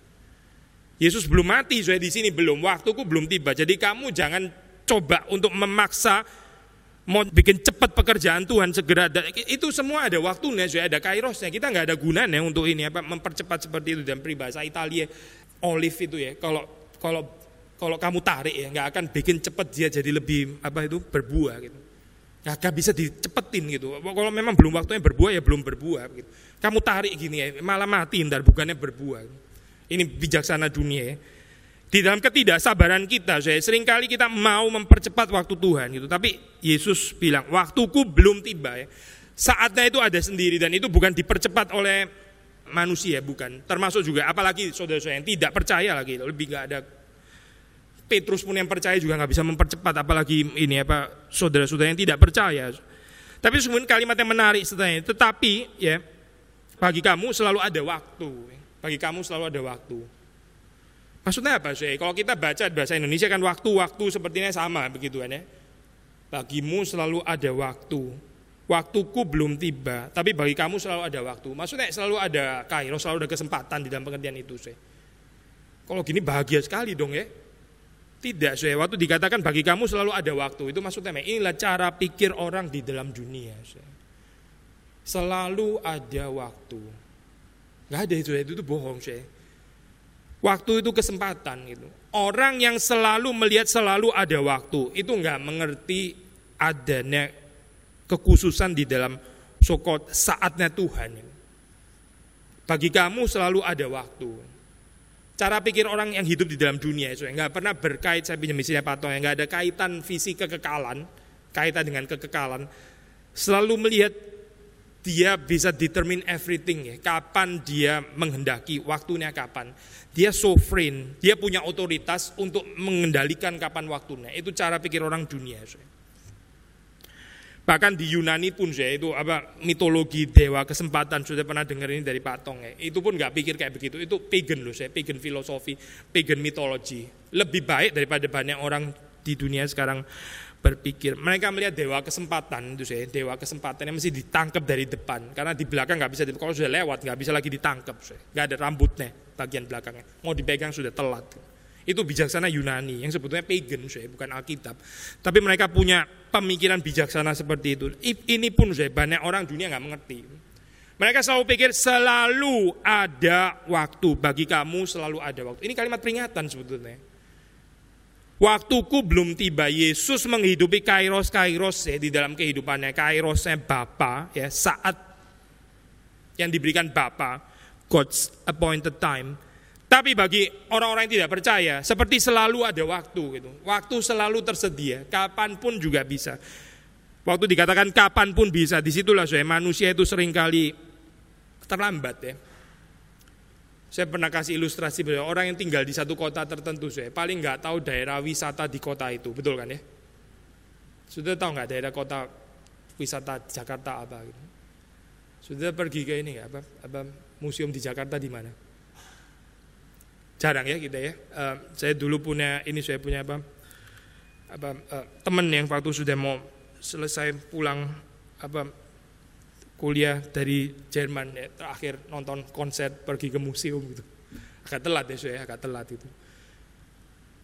Yesus belum mati, saya di sini belum, waktuku belum tiba. Jadi kamu jangan coba untuk memaksa mau bikin cepat pekerjaan Tuhan segera. Itu semua ada waktunya, saya ada kairosnya. Kita nggak ada gunanya untuk ini apa mempercepat seperti itu dan peribahasa Italia olive itu ya. Kalau kalau kalau kamu tarik ya nggak akan bikin cepat dia jadi lebih apa itu berbuah gitu. Nggak bisa dicepetin gitu. Kalau memang belum waktunya berbuah ya belum berbuah gitu. Kamu tarik gini ya malah mati ntar bukannya berbuah. Gitu. Ini bijaksana dunia ya. Di dalam ketidaksabaran kita, saya sering kali kita mau mempercepat waktu Tuhan gitu. Tapi Yesus bilang, waktuku belum tiba ya. Saatnya itu ada sendiri dan itu bukan dipercepat oleh manusia, bukan. Termasuk juga, apalagi saudara-saudara yang tidak percaya lagi, lebih nggak ada Petrus pun yang percaya juga nggak bisa mempercepat, apalagi ini apa saudara-saudara yang tidak percaya. Tapi sebenarnya kalimat yang menarik setelahnya, tetapi ya bagi kamu selalu ada waktu. Bagi kamu selalu ada waktu. Maksudnya apa sih? Kalau kita baca bahasa Indonesia kan waktu-waktu sepertinya sama begitu kan ya. Bagimu selalu ada waktu. Waktuku belum tiba, tapi bagi kamu selalu ada waktu. Maksudnya selalu ada kairo, selalu ada kesempatan di dalam pengertian itu sih. Kalau gini bahagia sekali dong ya. Tidak, sih. Waktu dikatakan bagi kamu selalu ada waktu. Itu maksudnya inilah cara pikir orang di dalam dunia. Selalu ada waktu. Gak ada itu, itu, itu bohong sih. Waktu itu kesempatan gitu. Orang yang selalu melihat selalu ada waktu itu nggak mengerti adanya kekhususan di dalam sokot saatnya Tuhan. Bagi kamu selalu ada waktu. Cara pikir orang yang hidup di dalam dunia itu nggak pernah berkait saya pinjam istilah patung yang nggak ada kaitan visi kekekalan, kaitan dengan kekekalan. Selalu melihat dia bisa determine everything ya. Kapan dia menghendaki, waktunya kapan. Dia sovereign, dia punya otoritas untuk mengendalikan kapan waktunya. Itu cara pikir orang dunia. Bahkan di Yunani pun saya itu apa mitologi dewa kesempatan sudah pernah dengar ini dari Pak Tong ya. Itu pun nggak pikir kayak begitu. Itu pagan loh saya, pagan filosofi, pagan mitologi. Lebih baik daripada banyak orang di dunia sekarang berpikir. Mereka melihat dewa kesempatan itu saya, dewa kesempatan yang mesti ditangkap dari depan. Karena di belakang nggak bisa, kalau sudah lewat nggak bisa lagi ditangkap. Nggak ada rambutnya bagian belakangnya. Mau dipegang sudah telat. Itu bijaksana Yunani yang sebetulnya pagan, saya, bukan Alkitab. Tapi mereka punya pemikiran bijaksana seperti itu. Ini pun saya banyak orang dunia nggak mengerti. Mereka selalu pikir selalu ada waktu bagi kamu selalu ada waktu. Ini kalimat peringatan sebetulnya. Waktuku belum tiba. Yesus menghidupi kairos kairos ya di dalam kehidupannya. Kairosnya Bapa ya saat yang diberikan Bapa God's appointed time tapi bagi orang-orang yang tidak percaya, seperti selalu ada waktu gitu. Waktu selalu tersedia, kapan pun juga bisa. Waktu dikatakan kapan pun bisa, di situlah saya manusia itu sering kali terlambat ya. Saya pernah kasih ilustrasi bahwa orang yang tinggal di satu kota tertentu saya paling nggak tahu daerah wisata di kota itu, betul kan ya? Sudah tahu nggak daerah kota wisata Jakarta apa? Gitu? Sudah pergi ke ini apa, apa museum di Jakarta di mana? jarang ya kita ya. Uh, saya dulu punya ini saya punya apa apa uh, teman yang waktu sudah mau selesai pulang apa kuliah dari Jerman ya, terakhir nonton konser pergi ke museum gitu. Agak telat ya saya agak telat itu.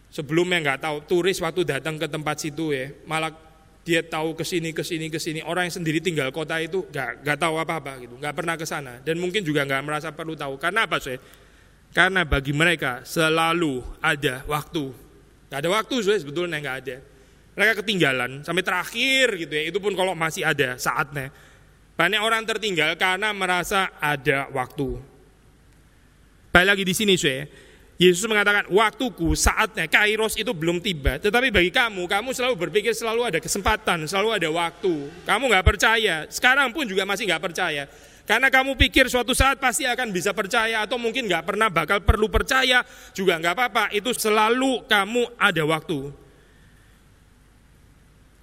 Sebelumnya nggak tahu turis waktu datang ke tempat situ ya malah dia tahu ke sini ke sini ke sini orang yang sendiri tinggal kota itu nggak nggak tahu apa apa gitu nggak pernah ke sana dan mungkin juga nggak merasa perlu tahu karena apa sih karena bagi mereka selalu ada waktu. Gak ada waktu sebetulnya nggak ada. Mereka ketinggalan sampai terakhir gitu ya. Itu pun kalau masih ada saatnya. Banyak orang tertinggal karena merasa ada waktu. Baik lagi di sini saya. Yesus mengatakan waktuku saatnya kairos itu belum tiba. Tetapi bagi kamu, kamu selalu berpikir selalu ada kesempatan, selalu ada waktu. Kamu nggak percaya. Sekarang pun juga masih nggak percaya. Karena kamu pikir suatu saat pasti akan bisa percaya atau mungkin nggak pernah bakal perlu percaya juga nggak apa-apa. Itu selalu kamu ada waktu.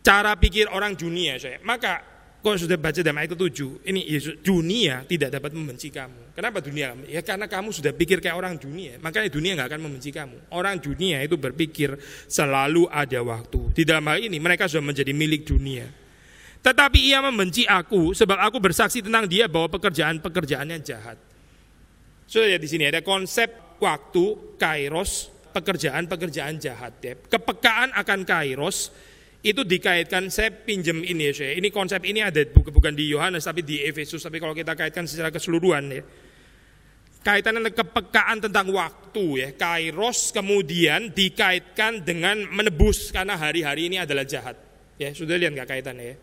Cara pikir orang dunia saya. Maka kau sudah baca dalam ayat ke-7, ini Yesus, dunia tidak dapat membenci kamu. Kenapa dunia? Ya karena kamu sudah pikir kayak orang dunia, makanya dunia nggak akan membenci kamu. Orang dunia itu berpikir selalu ada waktu. Di dalam hal ini mereka sudah menjadi milik dunia. Tetapi ia membenci aku sebab aku bersaksi tentang dia bahwa pekerjaan-pekerjaannya jahat. Sudah ya di sini ada konsep waktu, kairos, pekerjaan-pekerjaan jahat ya. Kepekaan akan kairos itu dikaitkan saya pinjem ini ya saya. Ini konsep ini ada bukan di Yohanes tapi di Efesus tapi kalau kita kaitkan secara keseluruhan ya. Kaitannya kepekaan tentang waktu ya. Kairos kemudian dikaitkan dengan menebus karena hari-hari ini adalah jahat. Ya, sudah lihat nggak kaitannya ya?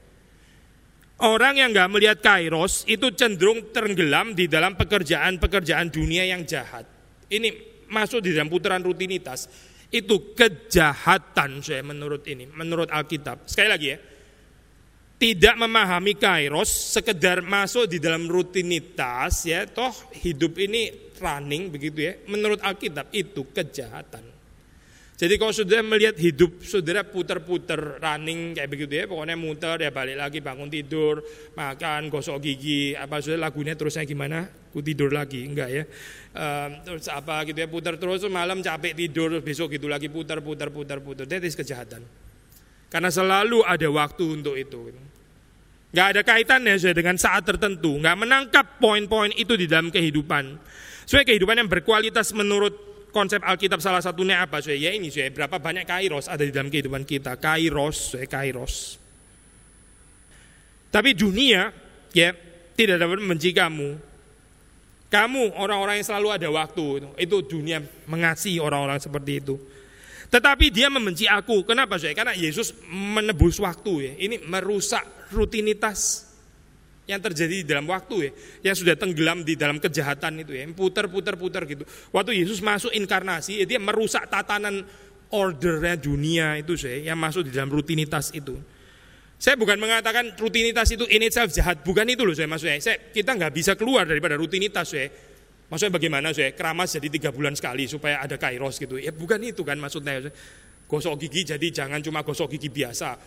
Orang yang nggak melihat kairos itu cenderung tenggelam di dalam pekerjaan-pekerjaan dunia yang jahat. Ini masuk di dalam putaran rutinitas. Itu kejahatan saya menurut ini, menurut Alkitab. Sekali lagi ya, tidak memahami kairos, sekedar masuk di dalam rutinitas ya, toh hidup ini running begitu ya. Menurut Alkitab itu kejahatan. Jadi kalau saudara melihat hidup saudara putar-putar running kayak begitu ya, pokoknya muter ya balik lagi bangun tidur, makan, gosok gigi, apa saudara lagunya terusnya gimana? Ku tidur lagi, enggak ya? Um, terus apa gitu ya putar terus malam capek tidur, besok gitu lagi putar, putar, putar, putar. That is kejahatan. Karena selalu ada waktu untuk itu. Enggak ada kaitannya saya dengan saat tertentu, enggak menangkap poin-poin itu di dalam kehidupan. Soalnya kehidupan yang berkualitas menurut konsep Alkitab salah satunya apa? So, ya ini saya berapa banyak kairos ada di dalam kehidupan kita. Kairos, saya kairos. Tapi dunia ya tidak dapat membenci kamu. Kamu orang-orang yang selalu ada waktu itu dunia mengasihi orang-orang seperti itu. Tetapi dia membenci aku. Kenapa saya? Karena Yesus menebus waktu ya. Ini merusak rutinitas. Yang terjadi di dalam waktu ya, yang sudah tenggelam di dalam kejahatan itu ya, putar-putar-putar gitu. Waktu Yesus masuk inkarnasi, ya, dia merusak tatanan ordernya dunia itu saya, yang masuk di dalam rutinitas itu. Saya bukan mengatakan rutinitas itu in itself jahat, bukan itu loh saya maksudnya. Saya, kita nggak bisa keluar daripada rutinitas saya. Maksudnya bagaimana saya keramas jadi tiga bulan sekali supaya ada kairos gitu. Ya bukan itu kan maksudnya. Gosok gigi jadi jangan cuma gosok gigi biasa.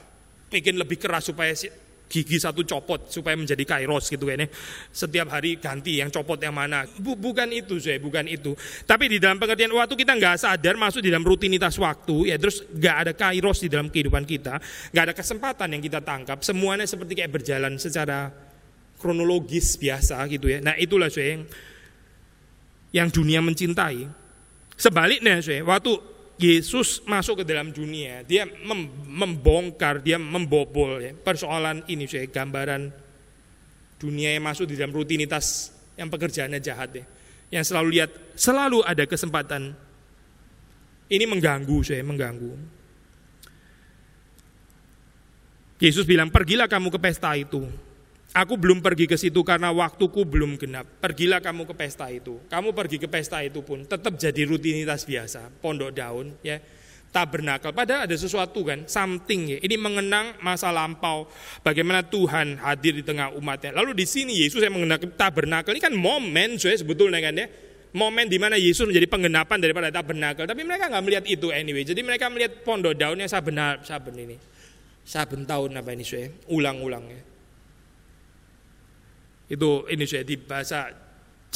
Bikin lebih keras supaya gigi satu copot supaya menjadi kairos gitu kayaknya. Setiap hari ganti yang copot yang mana. bukan itu saya, bukan itu. Tapi di dalam pengertian waktu kita nggak sadar masuk di dalam rutinitas waktu ya terus nggak ada kairos di dalam kehidupan kita, nggak ada kesempatan yang kita tangkap. Semuanya seperti kayak berjalan secara kronologis biasa gitu ya. Nah itulah saya yang yang dunia mencintai. Sebaliknya saya waktu Yesus masuk ke dalam dunia, dia membongkar, dia membobol ya, persoalan ini saya gambaran dunia yang masuk di dalam rutinitas yang pekerjaannya jahat ya. Yang selalu lihat selalu ada kesempatan. Ini mengganggu saya, mengganggu. Yesus bilang, "Pergilah kamu ke pesta itu." Aku belum pergi ke situ karena waktuku belum genap. Pergilah kamu ke pesta itu. Kamu pergi ke pesta itu pun tetap jadi rutinitas biasa, pondok daun, ya, tabernakel. Padahal ada sesuatu kan, something ya. Ini mengenang masa lampau, bagaimana Tuhan hadir di tengah umatnya. Lalu di sini Yesus yang mengenang tabernakel ini kan momen, saya sebetulnya kan ya. Momen di mana Yesus menjadi penggenapan daripada tabernakel. Tapi mereka nggak melihat itu anyway. Jadi mereka melihat pondok daun yang saben saben ini. Saben tahun apa ini saya ulang-ulang ya itu ini saya di bahasa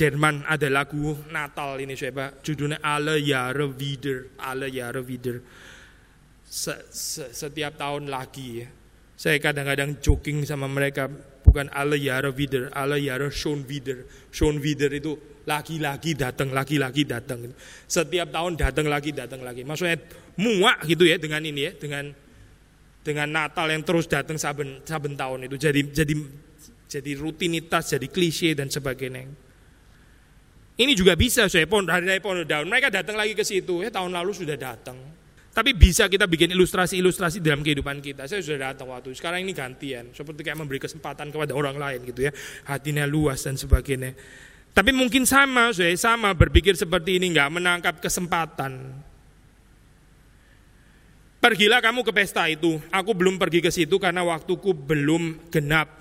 Jerman ada lagu Natal ini saya Pak, judulnya Alle Jahre wieder, Alle Jahre wieder. Se, se, setiap tahun lagi ya. Saya kadang-kadang joking sama mereka, bukan Alle Jahre wieder, Alle Jahre schon wieder. Schon wieder itu lagi-lagi datang, lagi-lagi datang. Setiap tahun datang lagi, datang lagi. Maksudnya muak gitu ya dengan ini ya, dengan dengan Natal yang terus datang saben saben tahun itu. Jadi jadi jadi rutinitas, jadi klise dan sebagainya. Ini juga bisa saya pon hari raya pondok daun. Mereka datang lagi ke situ ya tahun lalu sudah datang. Tapi bisa kita bikin ilustrasi-ilustrasi dalam kehidupan kita. Saya sudah datang waktu sekarang ini gantian, seperti kayak memberi kesempatan kepada orang lain gitu ya, hatinya luas dan sebagainya. Tapi mungkin sama, saya sama berpikir seperti ini nggak menangkap kesempatan. Pergilah kamu ke pesta itu. Aku belum pergi ke situ karena waktuku belum genap.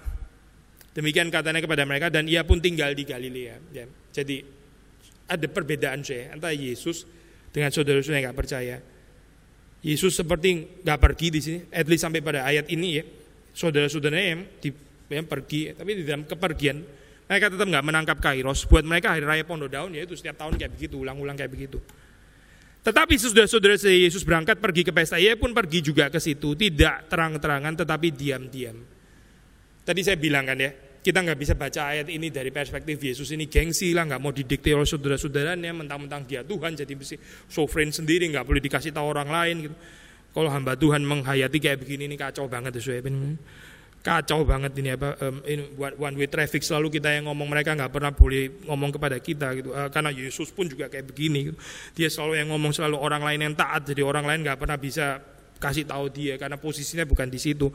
Demikian katanya kepada mereka dan ia pun tinggal di Galilea. Ya. Jadi ada perbedaan saya antara Yesus dengan saudara-saudara yang nggak percaya. Yesus seperti nggak pergi di sini, at least sampai pada ayat ini ya. Saudara-saudaranya yang, di, yang pergi, tapi di dalam kepergian mereka tetap nggak menangkap kairos. Buat mereka hari raya Pondok Daun ya itu setiap tahun kayak begitu, ulang-ulang kayak begitu. Tetapi saudara-saudara Yesus berangkat pergi ke pesta, ia pun pergi juga ke situ, tidak terang-terangan tetapi diam-diam. Tadi saya bilang kan ya, kita nggak bisa baca ayat ini dari perspektif Yesus ini gengsi lah, nggak mau didikte oleh saudara-saudaranya, mentang-mentang dia Tuhan jadi mesti sovereign sendiri, nggak boleh dikasih tahu orang lain gitu. Kalau hamba Tuhan menghayati kayak begini ini kacau banget ya kacau banget ini apa um, ini one way traffic selalu kita yang ngomong mereka nggak pernah boleh ngomong kepada kita gitu uh, karena Yesus pun juga kayak begini gitu. dia selalu yang ngomong selalu orang lain yang taat jadi orang lain nggak pernah bisa kasih tahu dia karena posisinya bukan di situ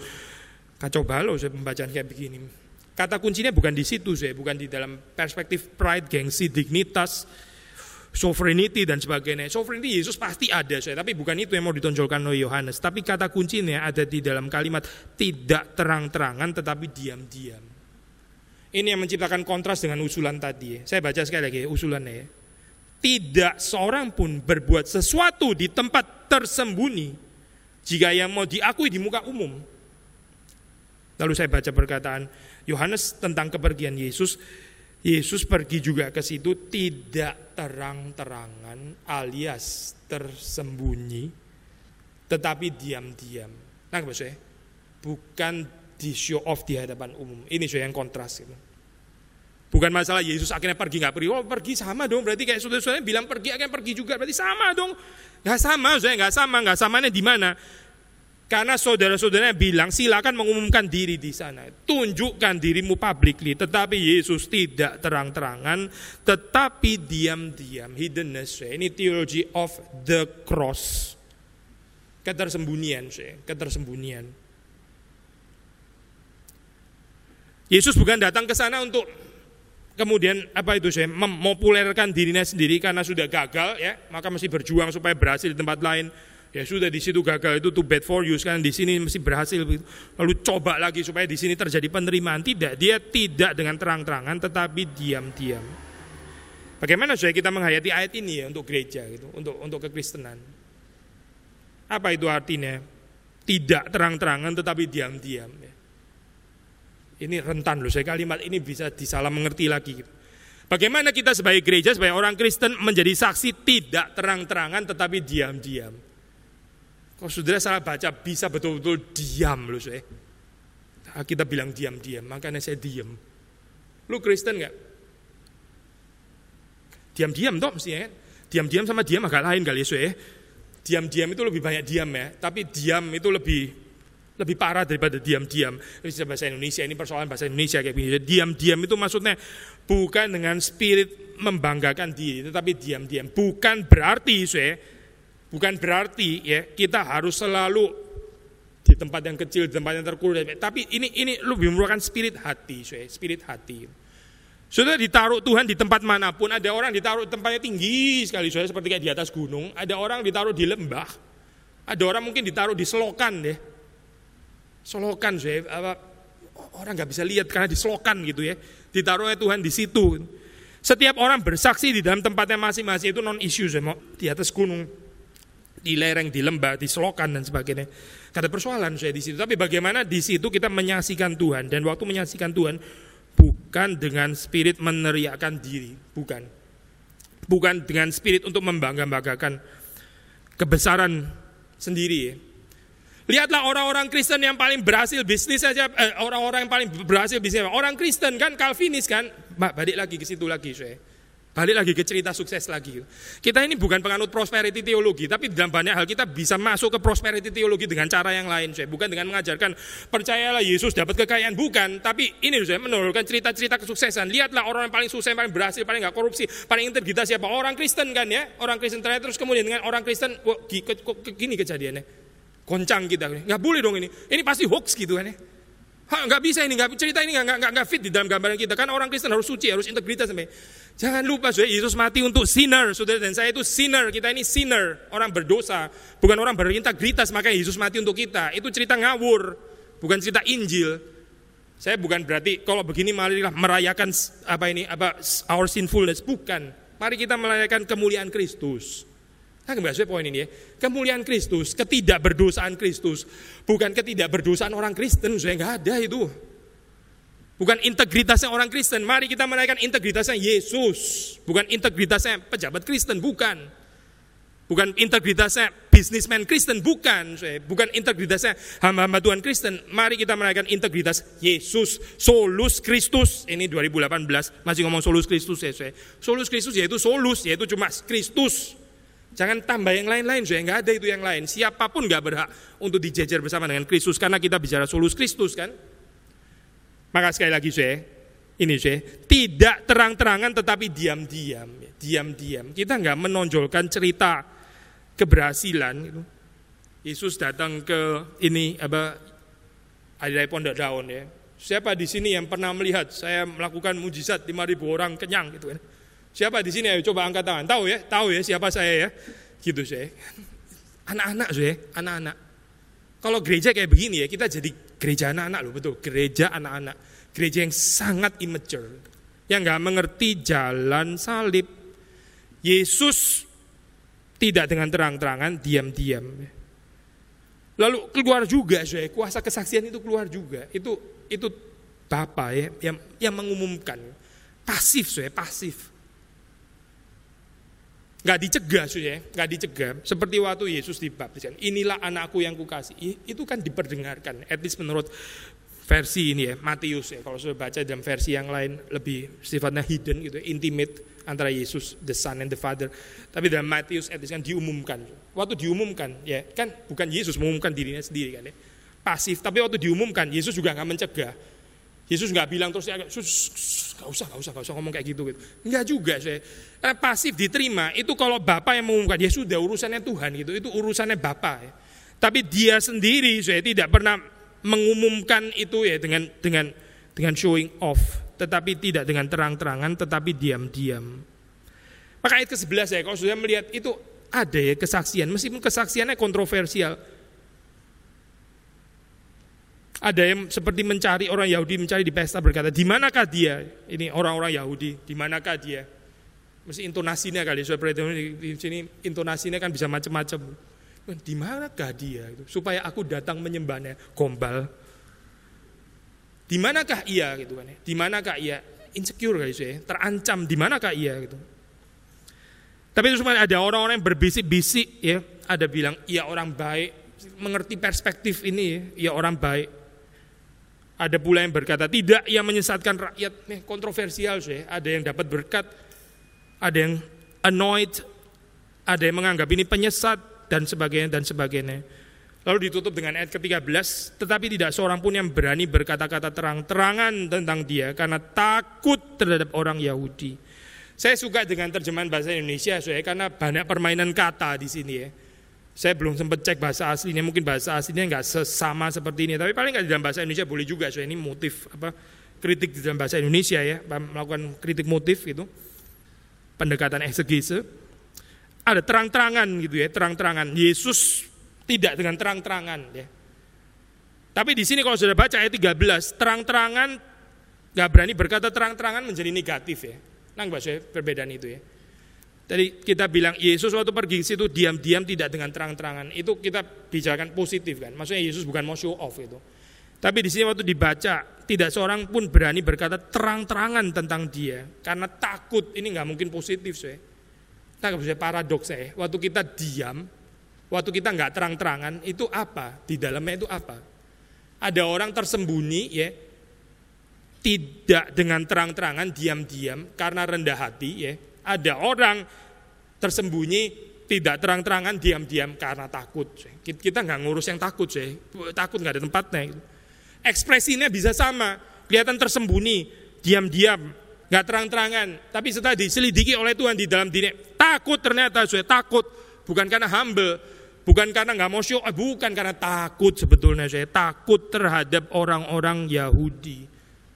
Kacau balau saya pembacaan kayak begini. Kata kuncinya bukan di situ saya, bukan di dalam perspektif pride, gengsi, dignitas, sovereignty dan sebagainya. Sovereignty Yesus pasti ada saya, tapi bukan itu yang mau ditonjolkan oleh Yohanes. Tapi kata kuncinya ada di dalam kalimat tidak terang-terangan tetapi diam-diam. Ini yang menciptakan kontras dengan usulan tadi. Saya baca sekali lagi usulannya. Tidak seorang pun berbuat sesuatu di tempat tersembunyi jika yang mau diakui di muka umum Lalu saya baca perkataan Yohanes tentang kepergian Yesus. Yesus pergi juga ke situ tidak terang-terangan alias tersembunyi, tetapi diam-diam. Nah, saya bukan di show off di hadapan umum. Ini saya yang kontras. Gitu. Bukan masalah Yesus akhirnya pergi nggak pergi. Oh pergi sama dong. Berarti kayak saudara-saudara bilang pergi akhirnya pergi juga. Berarti sama dong. Nggak sama, saya nggak sama. Nggak samanya di mana? Karena saudara-saudaranya bilang silakan mengumumkan diri di sana. Tunjukkan dirimu publicly. Tetapi Yesus tidak terang-terangan. Tetapi diam-diam. Hiddenness. Ini teologi of the cross. Ketersembunyian. Ketersembunyian. Yesus bukan datang ke sana untuk kemudian apa itu saya memopulerkan dirinya sendiri karena sudah gagal ya, maka mesti berjuang supaya berhasil di tempat lain. Ya sudah di situ gagal itu too bad for you sekarang di sini mesti berhasil lalu coba lagi supaya di sini terjadi penerimaan tidak dia tidak dengan terang-terangan tetapi diam-diam. Bagaimana supaya kita menghayati ayat ini ya untuk gereja gitu untuk untuk kekristenan? Apa itu artinya? Tidak terang-terangan tetapi diam-diam. Ya. Ini rentan loh, saya kalimat ini bisa disalah mengerti lagi. Bagaimana kita sebagai gereja, sebagai orang Kristen menjadi saksi tidak terang-terangan tetapi diam-diam. Kalau saudara salah baca bisa betul-betul diam loh saya. Nah, kita bilang diam-diam, makanya saya diam. Lu Kristen nggak? Diam-diam toh mestinya kan? Diam-diam sama diam agak lain kali ya saya. Diam-diam itu lebih banyak diam ya, tapi diam itu lebih lebih parah daripada diam-diam. Bahasa Indonesia, ini persoalan bahasa Indonesia kayak begini. Diam-diam itu maksudnya bukan dengan spirit membanggakan diri, tetapi diam-diam. Bukan berarti, saya, bukan berarti ya kita harus selalu di tempat yang kecil, di tempat yang terkurung. Tapi ini ini lebih merupakan spirit hati, spirit hati. Sudah ditaruh Tuhan di tempat mana pun, ada orang ditaruh tempatnya tinggi sekali, seperti kayak di atas gunung. Ada orang ditaruh di lembah, ada orang mungkin ditaruh di selokan deh Solokan, saya apa, orang nggak bisa lihat karena diselokan gitu ya. Ditaruhnya Tuhan di situ. Setiap orang bersaksi di dalam tempatnya masing-masing itu non isu saya mau di atas gunung, di lereng, di lembah, di selokan dan sebagainya. Ada persoalan saya di situ. Tapi bagaimana di situ kita menyaksikan Tuhan dan waktu menyaksikan Tuhan bukan dengan spirit meneriakkan diri, bukan. Bukan dengan spirit untuk membangga-banggakan kebesaran sendiri. Lihatlah orang-orang Kristen yang paling berhasil bisnis saja, eh, orang-orang yang paling berhasil bisnis. Orang Kristen kan Calvinis kan, balik lagi ke situ lagi, saya. Balik lagi ke cerita sukses lagi. Kita ini bukan penganut prosperity teologi, tapi dalam banyak hal kita bisa masuk ke prosperity teologi dengan cara yang lain, saya. Bukan dengan mengajarkan percayalah Yesus dapat kekayaan, bukan. Tapi ini saya menurunkan cerita-cerita kesuksesan. Lihatlah orang yang paling sukses, paling berhasil, paling nggak korupsi, paling integritas siapa? Orang Kristen kan ya, orang Kristen terakhir terus kemudian dengan orang Kristen, wah, gini kejadiannya goncang kita. Nggak boleh dong ini. Ini pasti hoax gitu kan ya. Ha, nggak bisa ini, nggak, cerita ini nggak, nggak, nggak fit di dalam gambaran kita. Kan orang Kristen harus suci, harus integritas sampai. Jangan lupa, saudara, Yesus mati untuk sinner, saudara dan saya itu sinner. Kita ini sinner, orang berdosa, bukan orang berintegritas. Makanya Yesus mati untuk kita. Itu cerita ngawur, bukan cerita Injil. Saya bukan berarti kalau begini marilah merayakan apa ini apa our sinfulness, bukan. Mari kita merayakan kemuliaan Kristus. Nah, kembali poin ini ya. Kemuliaan Kristus, ketidakberdosaan Kristus, bukan ketidakberdosaan orang Kristen, saya nggak ada itu. Bukan integritasnya orang Kristen. Mari kita menaikkan integritasnya Yesus, bukan integritasnya pejabat Kristen, bukan. Bukan integritasnya bisnismen Kristen, bukan. Bukan integritasnya hamba-hamba Tuhan Kristen. Mari kita menaikkan integritas Yesus, solus Kristus. Ini 2018 masih ngomong solus Kristus ya. Solus Kristus yaitu solus, yaitu cuma Kristus. Jangan tambah yang lain-lain, saya nggak ada itu yang lain. Siapa pun nggak berhak untuk dijejer bersama dengan Kristus karena kita bicara solus Kristus kan. Maka sekali lagi saya, ini saya tidak terang-terangan tetapi diam-diam, diam-diam. Kita nggak menonjolkan cerita keberhasilan. Gitu. Yesus datang ke ini apa ada pondok daun ya. Siapa di sini yang pernah melihat saya melakukan mujizat 5000 orang kenyang gitu kan? Siapa di sini? Ayo coba angkat tangan. Tahu ya? Tahu ya siapa saya ya? Gitu saya. Anak-anak saya, anak-anak. Kalau gereja kayak begini ya, kita jadi gereja anak-anak loh, betul. Gereja anak-anak. Gereja yang sangat immature. Yang nggak mengerti jalan salib. Yesus tidak dengan terang-terangan, diam-diam. Lalu keluar juga, saya kuasa kesaksian itu keluar juga. Itu itu Bapak ya yang yang mengumumkan. Pasif, saya pasif. Gak dicegah ya, gak dicegah. Seperti waktu Yesus dibaptis. Inilah anakku yang kukasih. Itu kan diperdengarkan. At least menurut versi ini ya, Matius ya. Kalau sudah baca dalam versi yang lain lebih sifatnya hidden gitu, intimate antara Yesus, the Son and the Father. Tapi dalam Matius at least kan diumumkan. Waktu diumumkan ya, kan bukan Yesus mengumumkan dirinya sendiri kan ya. Pasif, tapi waktu diumumkan Yesus juga nggak mencegah. Yesus nggak bilang terus ya, gak usah, gak usah, gak usah ngomong kayak gitu. gitu. Enggak juga saya. Karena pasif diterima itu kalau Bapak yang mengumumkan, ya sudah urusannya Tuhan gitu, itu urusannya Bapak. Ya. Tapi dia sendiri saya tidak pernah mengumumkan itu ya dengan dengan dengan showing off, tetapi tidak dengan terang-terangan, tetapi diam-diam. Maka ayat ke-11 ya, kalau sudah melihat itu ada ya kesaksian, meskipun kesaksiannya kontroversial. Ada yang seperti mencari orang Yahudi mencari di pesta berkata, di manakah dia? Ini orang-orang Yahudi, di manakah dia? Mesti intonasinya kali, seperti di sini intonasinya kan bisa macam-macam. Di manakah dia? Supaya aku datang menyembahnya, gombal. Di manakah ia gitu kan ya? Di manakah ia? Insecure kali saya, terancam di manakah ia gitu. Tapi itu cuma ada orang-orang yang berbisik-bisik ya, ada bilang ia orang baik, mengerti perspektif ini ya, ia orang baik. Ada pula yang berkata tidak, ia menyesatkan rakyat, nih kontroversial sih. Ada yang dapat berkat, ada yang annoyed, ada yang menganggap ini penyesat dan sebagainya dan sebagainya. Lalu ditutup dengan ayat ke-13, tetapi tidak seorang pun yang berani berkata-kata terang-terangan tentang dia karena takut terhadap orang Yahudi. Saya suka dengan terjemahan bahasa Indonesia, saya karena banyak permainan kata di sini ya. Saya belum sempat cek bahasa aslinya, mungkin bahasa aslinya nggak sesama seperti ini, tapi paling nggak dalam bahasa Indonesia boleh juga. Saya ini motif apa kritik di dalam bahasa Indonesia ya, melakukan kritik motif gitu, pendekatan eksegese. Ada terang-terangan gitu ya, terang-terangan. Yesus tidak dengan terang-terangan ya. Tapi di sini kalau sudah baca ayat 13, terang-terangan nggak berani berkata terang-terangan menjadi negatif ya. Nah, bahasa perbedaan itu ya. Tadi kita bilang Yesus waktu pergi ke situ diam-diam tidak dengan terang-terangan. Itu kita bicarakan positif kan. Maksudnya Yesus bukan mau show off itu. Tapi di sini waktu dibaca tidak seorang pun berani berkata terang-terangan tentang dia karena takut. Ini nggak mungkin positif saya. Nah, bisa paradoks saya. Waktu kita diam, waktu kita nggak terang-terangan itu apa? Di dalamnya itu apa? Ada orang tersembunyi ya, tidak dengan terang-terangan, diam-diam karena rendah hati ya. Ada orang tersembunyi tidak terang-terangan, diam-diam karena takut. Kita nggak ngurus yang takut sih, takut nggak ada tempatnya. Ekspresinya bisa sama, kelihatan tersembunyi, diam-diam, nggak terang-terangan. Tapi setelah diselidiki oleh Tuhan di dalam diri, takut ternyata saya takut, bukan karena humble, Bukan karena nggak mau show, eh, bukan karena takut sebetulnya saya takut terhadap orang-orang Yahudi.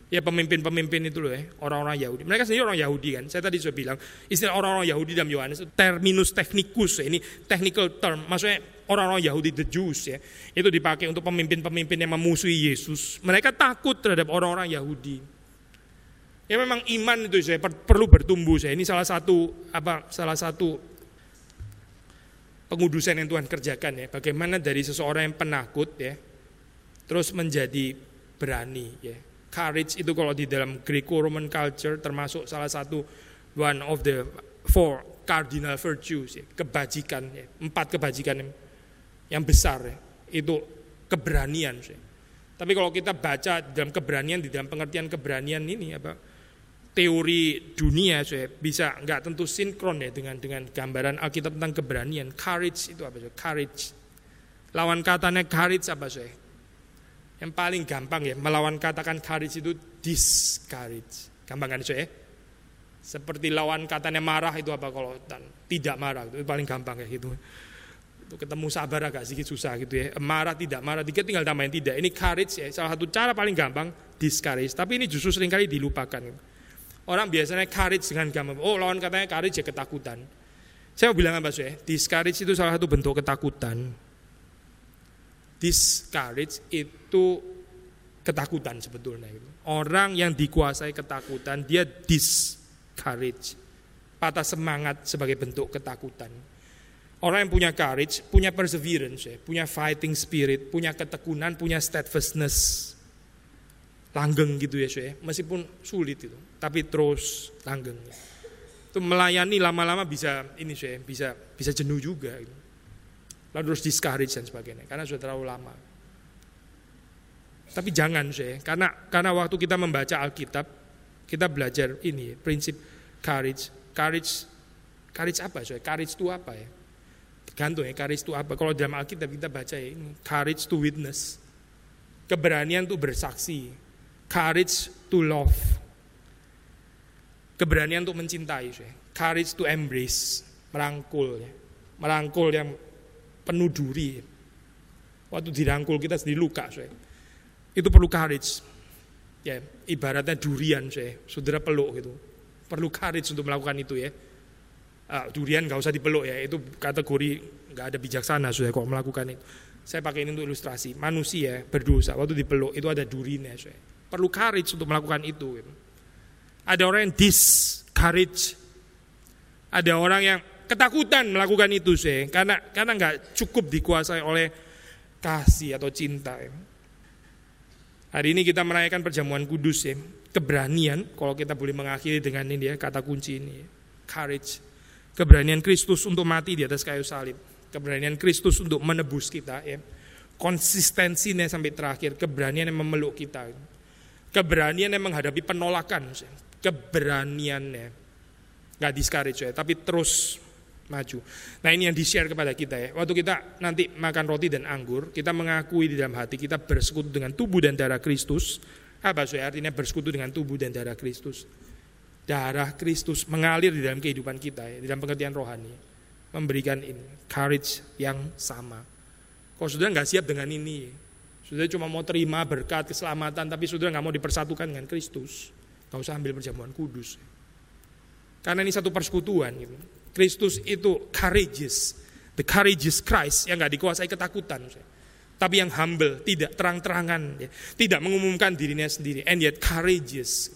Ya pemimpin-pemimpin itu loh ya, orang-orang Yahudi. Mereka sendiri orang Yahudi kan. Saya tadi sudah bilang, istilah orang-orang Yahudi dalam Yohanes terminus technicus ya. Ini technical term, maksudnya orang-orang Yahudi the Jews ya. Itu dipakai untuk pemimpin-pemimpin yang memusuhi Yesus. Mereka takut terhadap orang-orang Yahudi. Ya memang iman itu saya perlu bertumbuh saya. Ini salah satu apa salah satu pengudusan yang Tuhan kerjakan ya. Bagaimana dari seseorang yang penakut ya, terus menjadi berani ya. Courage itu kalau di dalam Greco-Roman culture termasuk salah satu one of the four cardinal virtues ya, kebajikan ya, empat kebajikan yang, besar ya, itu keberanian. Tapi kalau kita baca dalam keberanian di dalam pengertian keberanian ini apa teori dunia bisa nggak tentu sinkron ya dengan dengan gambaran Alkitab tentang keberanian. Courage itu apa? Courage. Lawan katanya courage apa sih? Yang paling gampang ya melawan katakan courage itu discourage. Gampang kan saya? Seperti lawan katanya marah itu apa kalau tidak marah itu paling gampang ya gitu. Itu ketemu sabar agak sedikit susah gitu ya. Marah tidak marah dikit tinggal tambahin tidak. Ini courage ya salah satu cara paling gampang discourage. Tapi ini justru sering kali dilupakan. Orang biasanya courage dengan gampang. Oh lawan katanya courage ya ketakutan. Saya mau bilang apa sih? Discourage itu salah satu bentuk ketakutan. Discourage itu ketakutan sebetulnya. Orang yang dikuasai ketakutan dia discourage. Patah semangat sebagai bentuk ketakutan. Orang yang punya courage, punya perseverance, ya, punya fighting spirit, punya ketekunan, punya steadfastness langgeng gitu ya saya meskipun sulit itu tapi terus langgeng itu melayani lama-lama bisa ini saya bisa bisa jenuh juga gitu. Lalu terus discourage dan sebagainya karena sudah terlalu lama tapi jangan saya karena karena waktu kita membaca Alkitab kita belajar ini prinsip courage courage courage apa saya courage itu apa ya tergantung ya courage itu apa kalau dalam Alkitab kita baca ya ini courage to witness keberanian untuk bersaksi Courage to love. Keberanian untuk mencintai. Courage to embrace. Merangkul. Ya. Merangkul yang penuh duri. Waktu dirangkul kita sendiri luka. Itu perlu courage. Ya, ibaratnya durian saya, saudara peluk gitu. Perlu courage untuk melakukan itu ya. Uh, durian nggak usah dipeluk ya, itu kategori nggak ada bijaksana sudah kok melakukan itu. Saya pakai ini untuk ilustrasi. Manusia berdosa waktu dipeluk itu ada durinya saya. Perlu courage untuk melakukan itu. Gitu. Ada orang yang discourage. Ada orang yang ketakutan melakukan itu saya karena karena nggak cukup dikuasai oleh kasih atau cinta. Ya. Hari ini kita merayakan perjamuan kudus ya. Keberanian, kalau kita boleh mengakhiri dengan ini ya, kata kunci ini. Ya. Courage. Keberanian Kristus untuk mati di atas kayu salib. Keberanian Kristus untuk menebus kita ya. Konsistensinya sampai terakhir. Keberanian yang memeluk kita. Keberanian yang menghadapi penolakan. Ya. Keberaniannya. Gak discourage ya, tapi terus maju. Nah ini yang di-share kepada kita ya. Waktu kita nanti makan roti dan anggur, kita mengakui di dalam hati kita bersekutu dengan tubuh dan darah Kristus. Apa saya artinya bersekutu dengan tubuh dan darah Kristus? Darah Kristus mengalir di dalam kehidupan kita ya, di dalam pengertian rohani. Memberikan ini, courage yang sama. Kalau sudah nggak siap dengan ini, sudah cuma mau terima berkat keselamatan, tapi sudah nggak mau dipersatukan dengan Kristus, nggak usah ambil perjamuan kudus. Karena ini satu persekutuan. Gitu. Kristus itu courageous. The courageous Christ yang nggak dikuasai ketakutan. Tapi yang humble, tidak terang-terangan. Ya. Tidak mengumumkan dirinya sendiri. And yet courageous.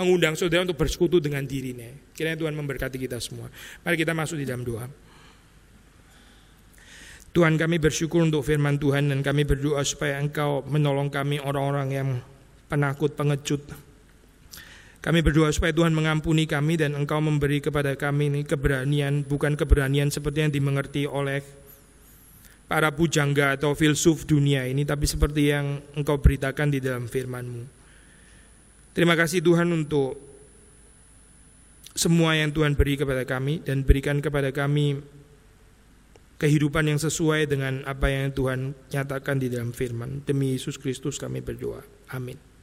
Mengundang saudara untuk bersekutu dengan dirinya. Kiranya Tuhan memberkati kita semua. Mari kita masuk di dalam doa. Tuhan kami bersyukur untuk firman Tuhan dan kami berdoa supaya Engkau menolong kami orang-orang yang penakut, pengecut, kami berdoa supaya Tuhan mengampuni kami dan Engkau memberi kepada kami ini keberanian, bukan keberanian seperti yang dimengerti oleh para pujangga atau filsuf dunia ini, tapi seperti yang Engkau beritakan di dalam firman-Mu. Terima kasih Tuhan untuk semua yang Tuhan beri kepada kami dan berikan kepada kami kehidupan yang sesuai dengan apa yang Tuhan nyatakan di dalam firman. Demi Yesus Kristus kami berdoa. Amin.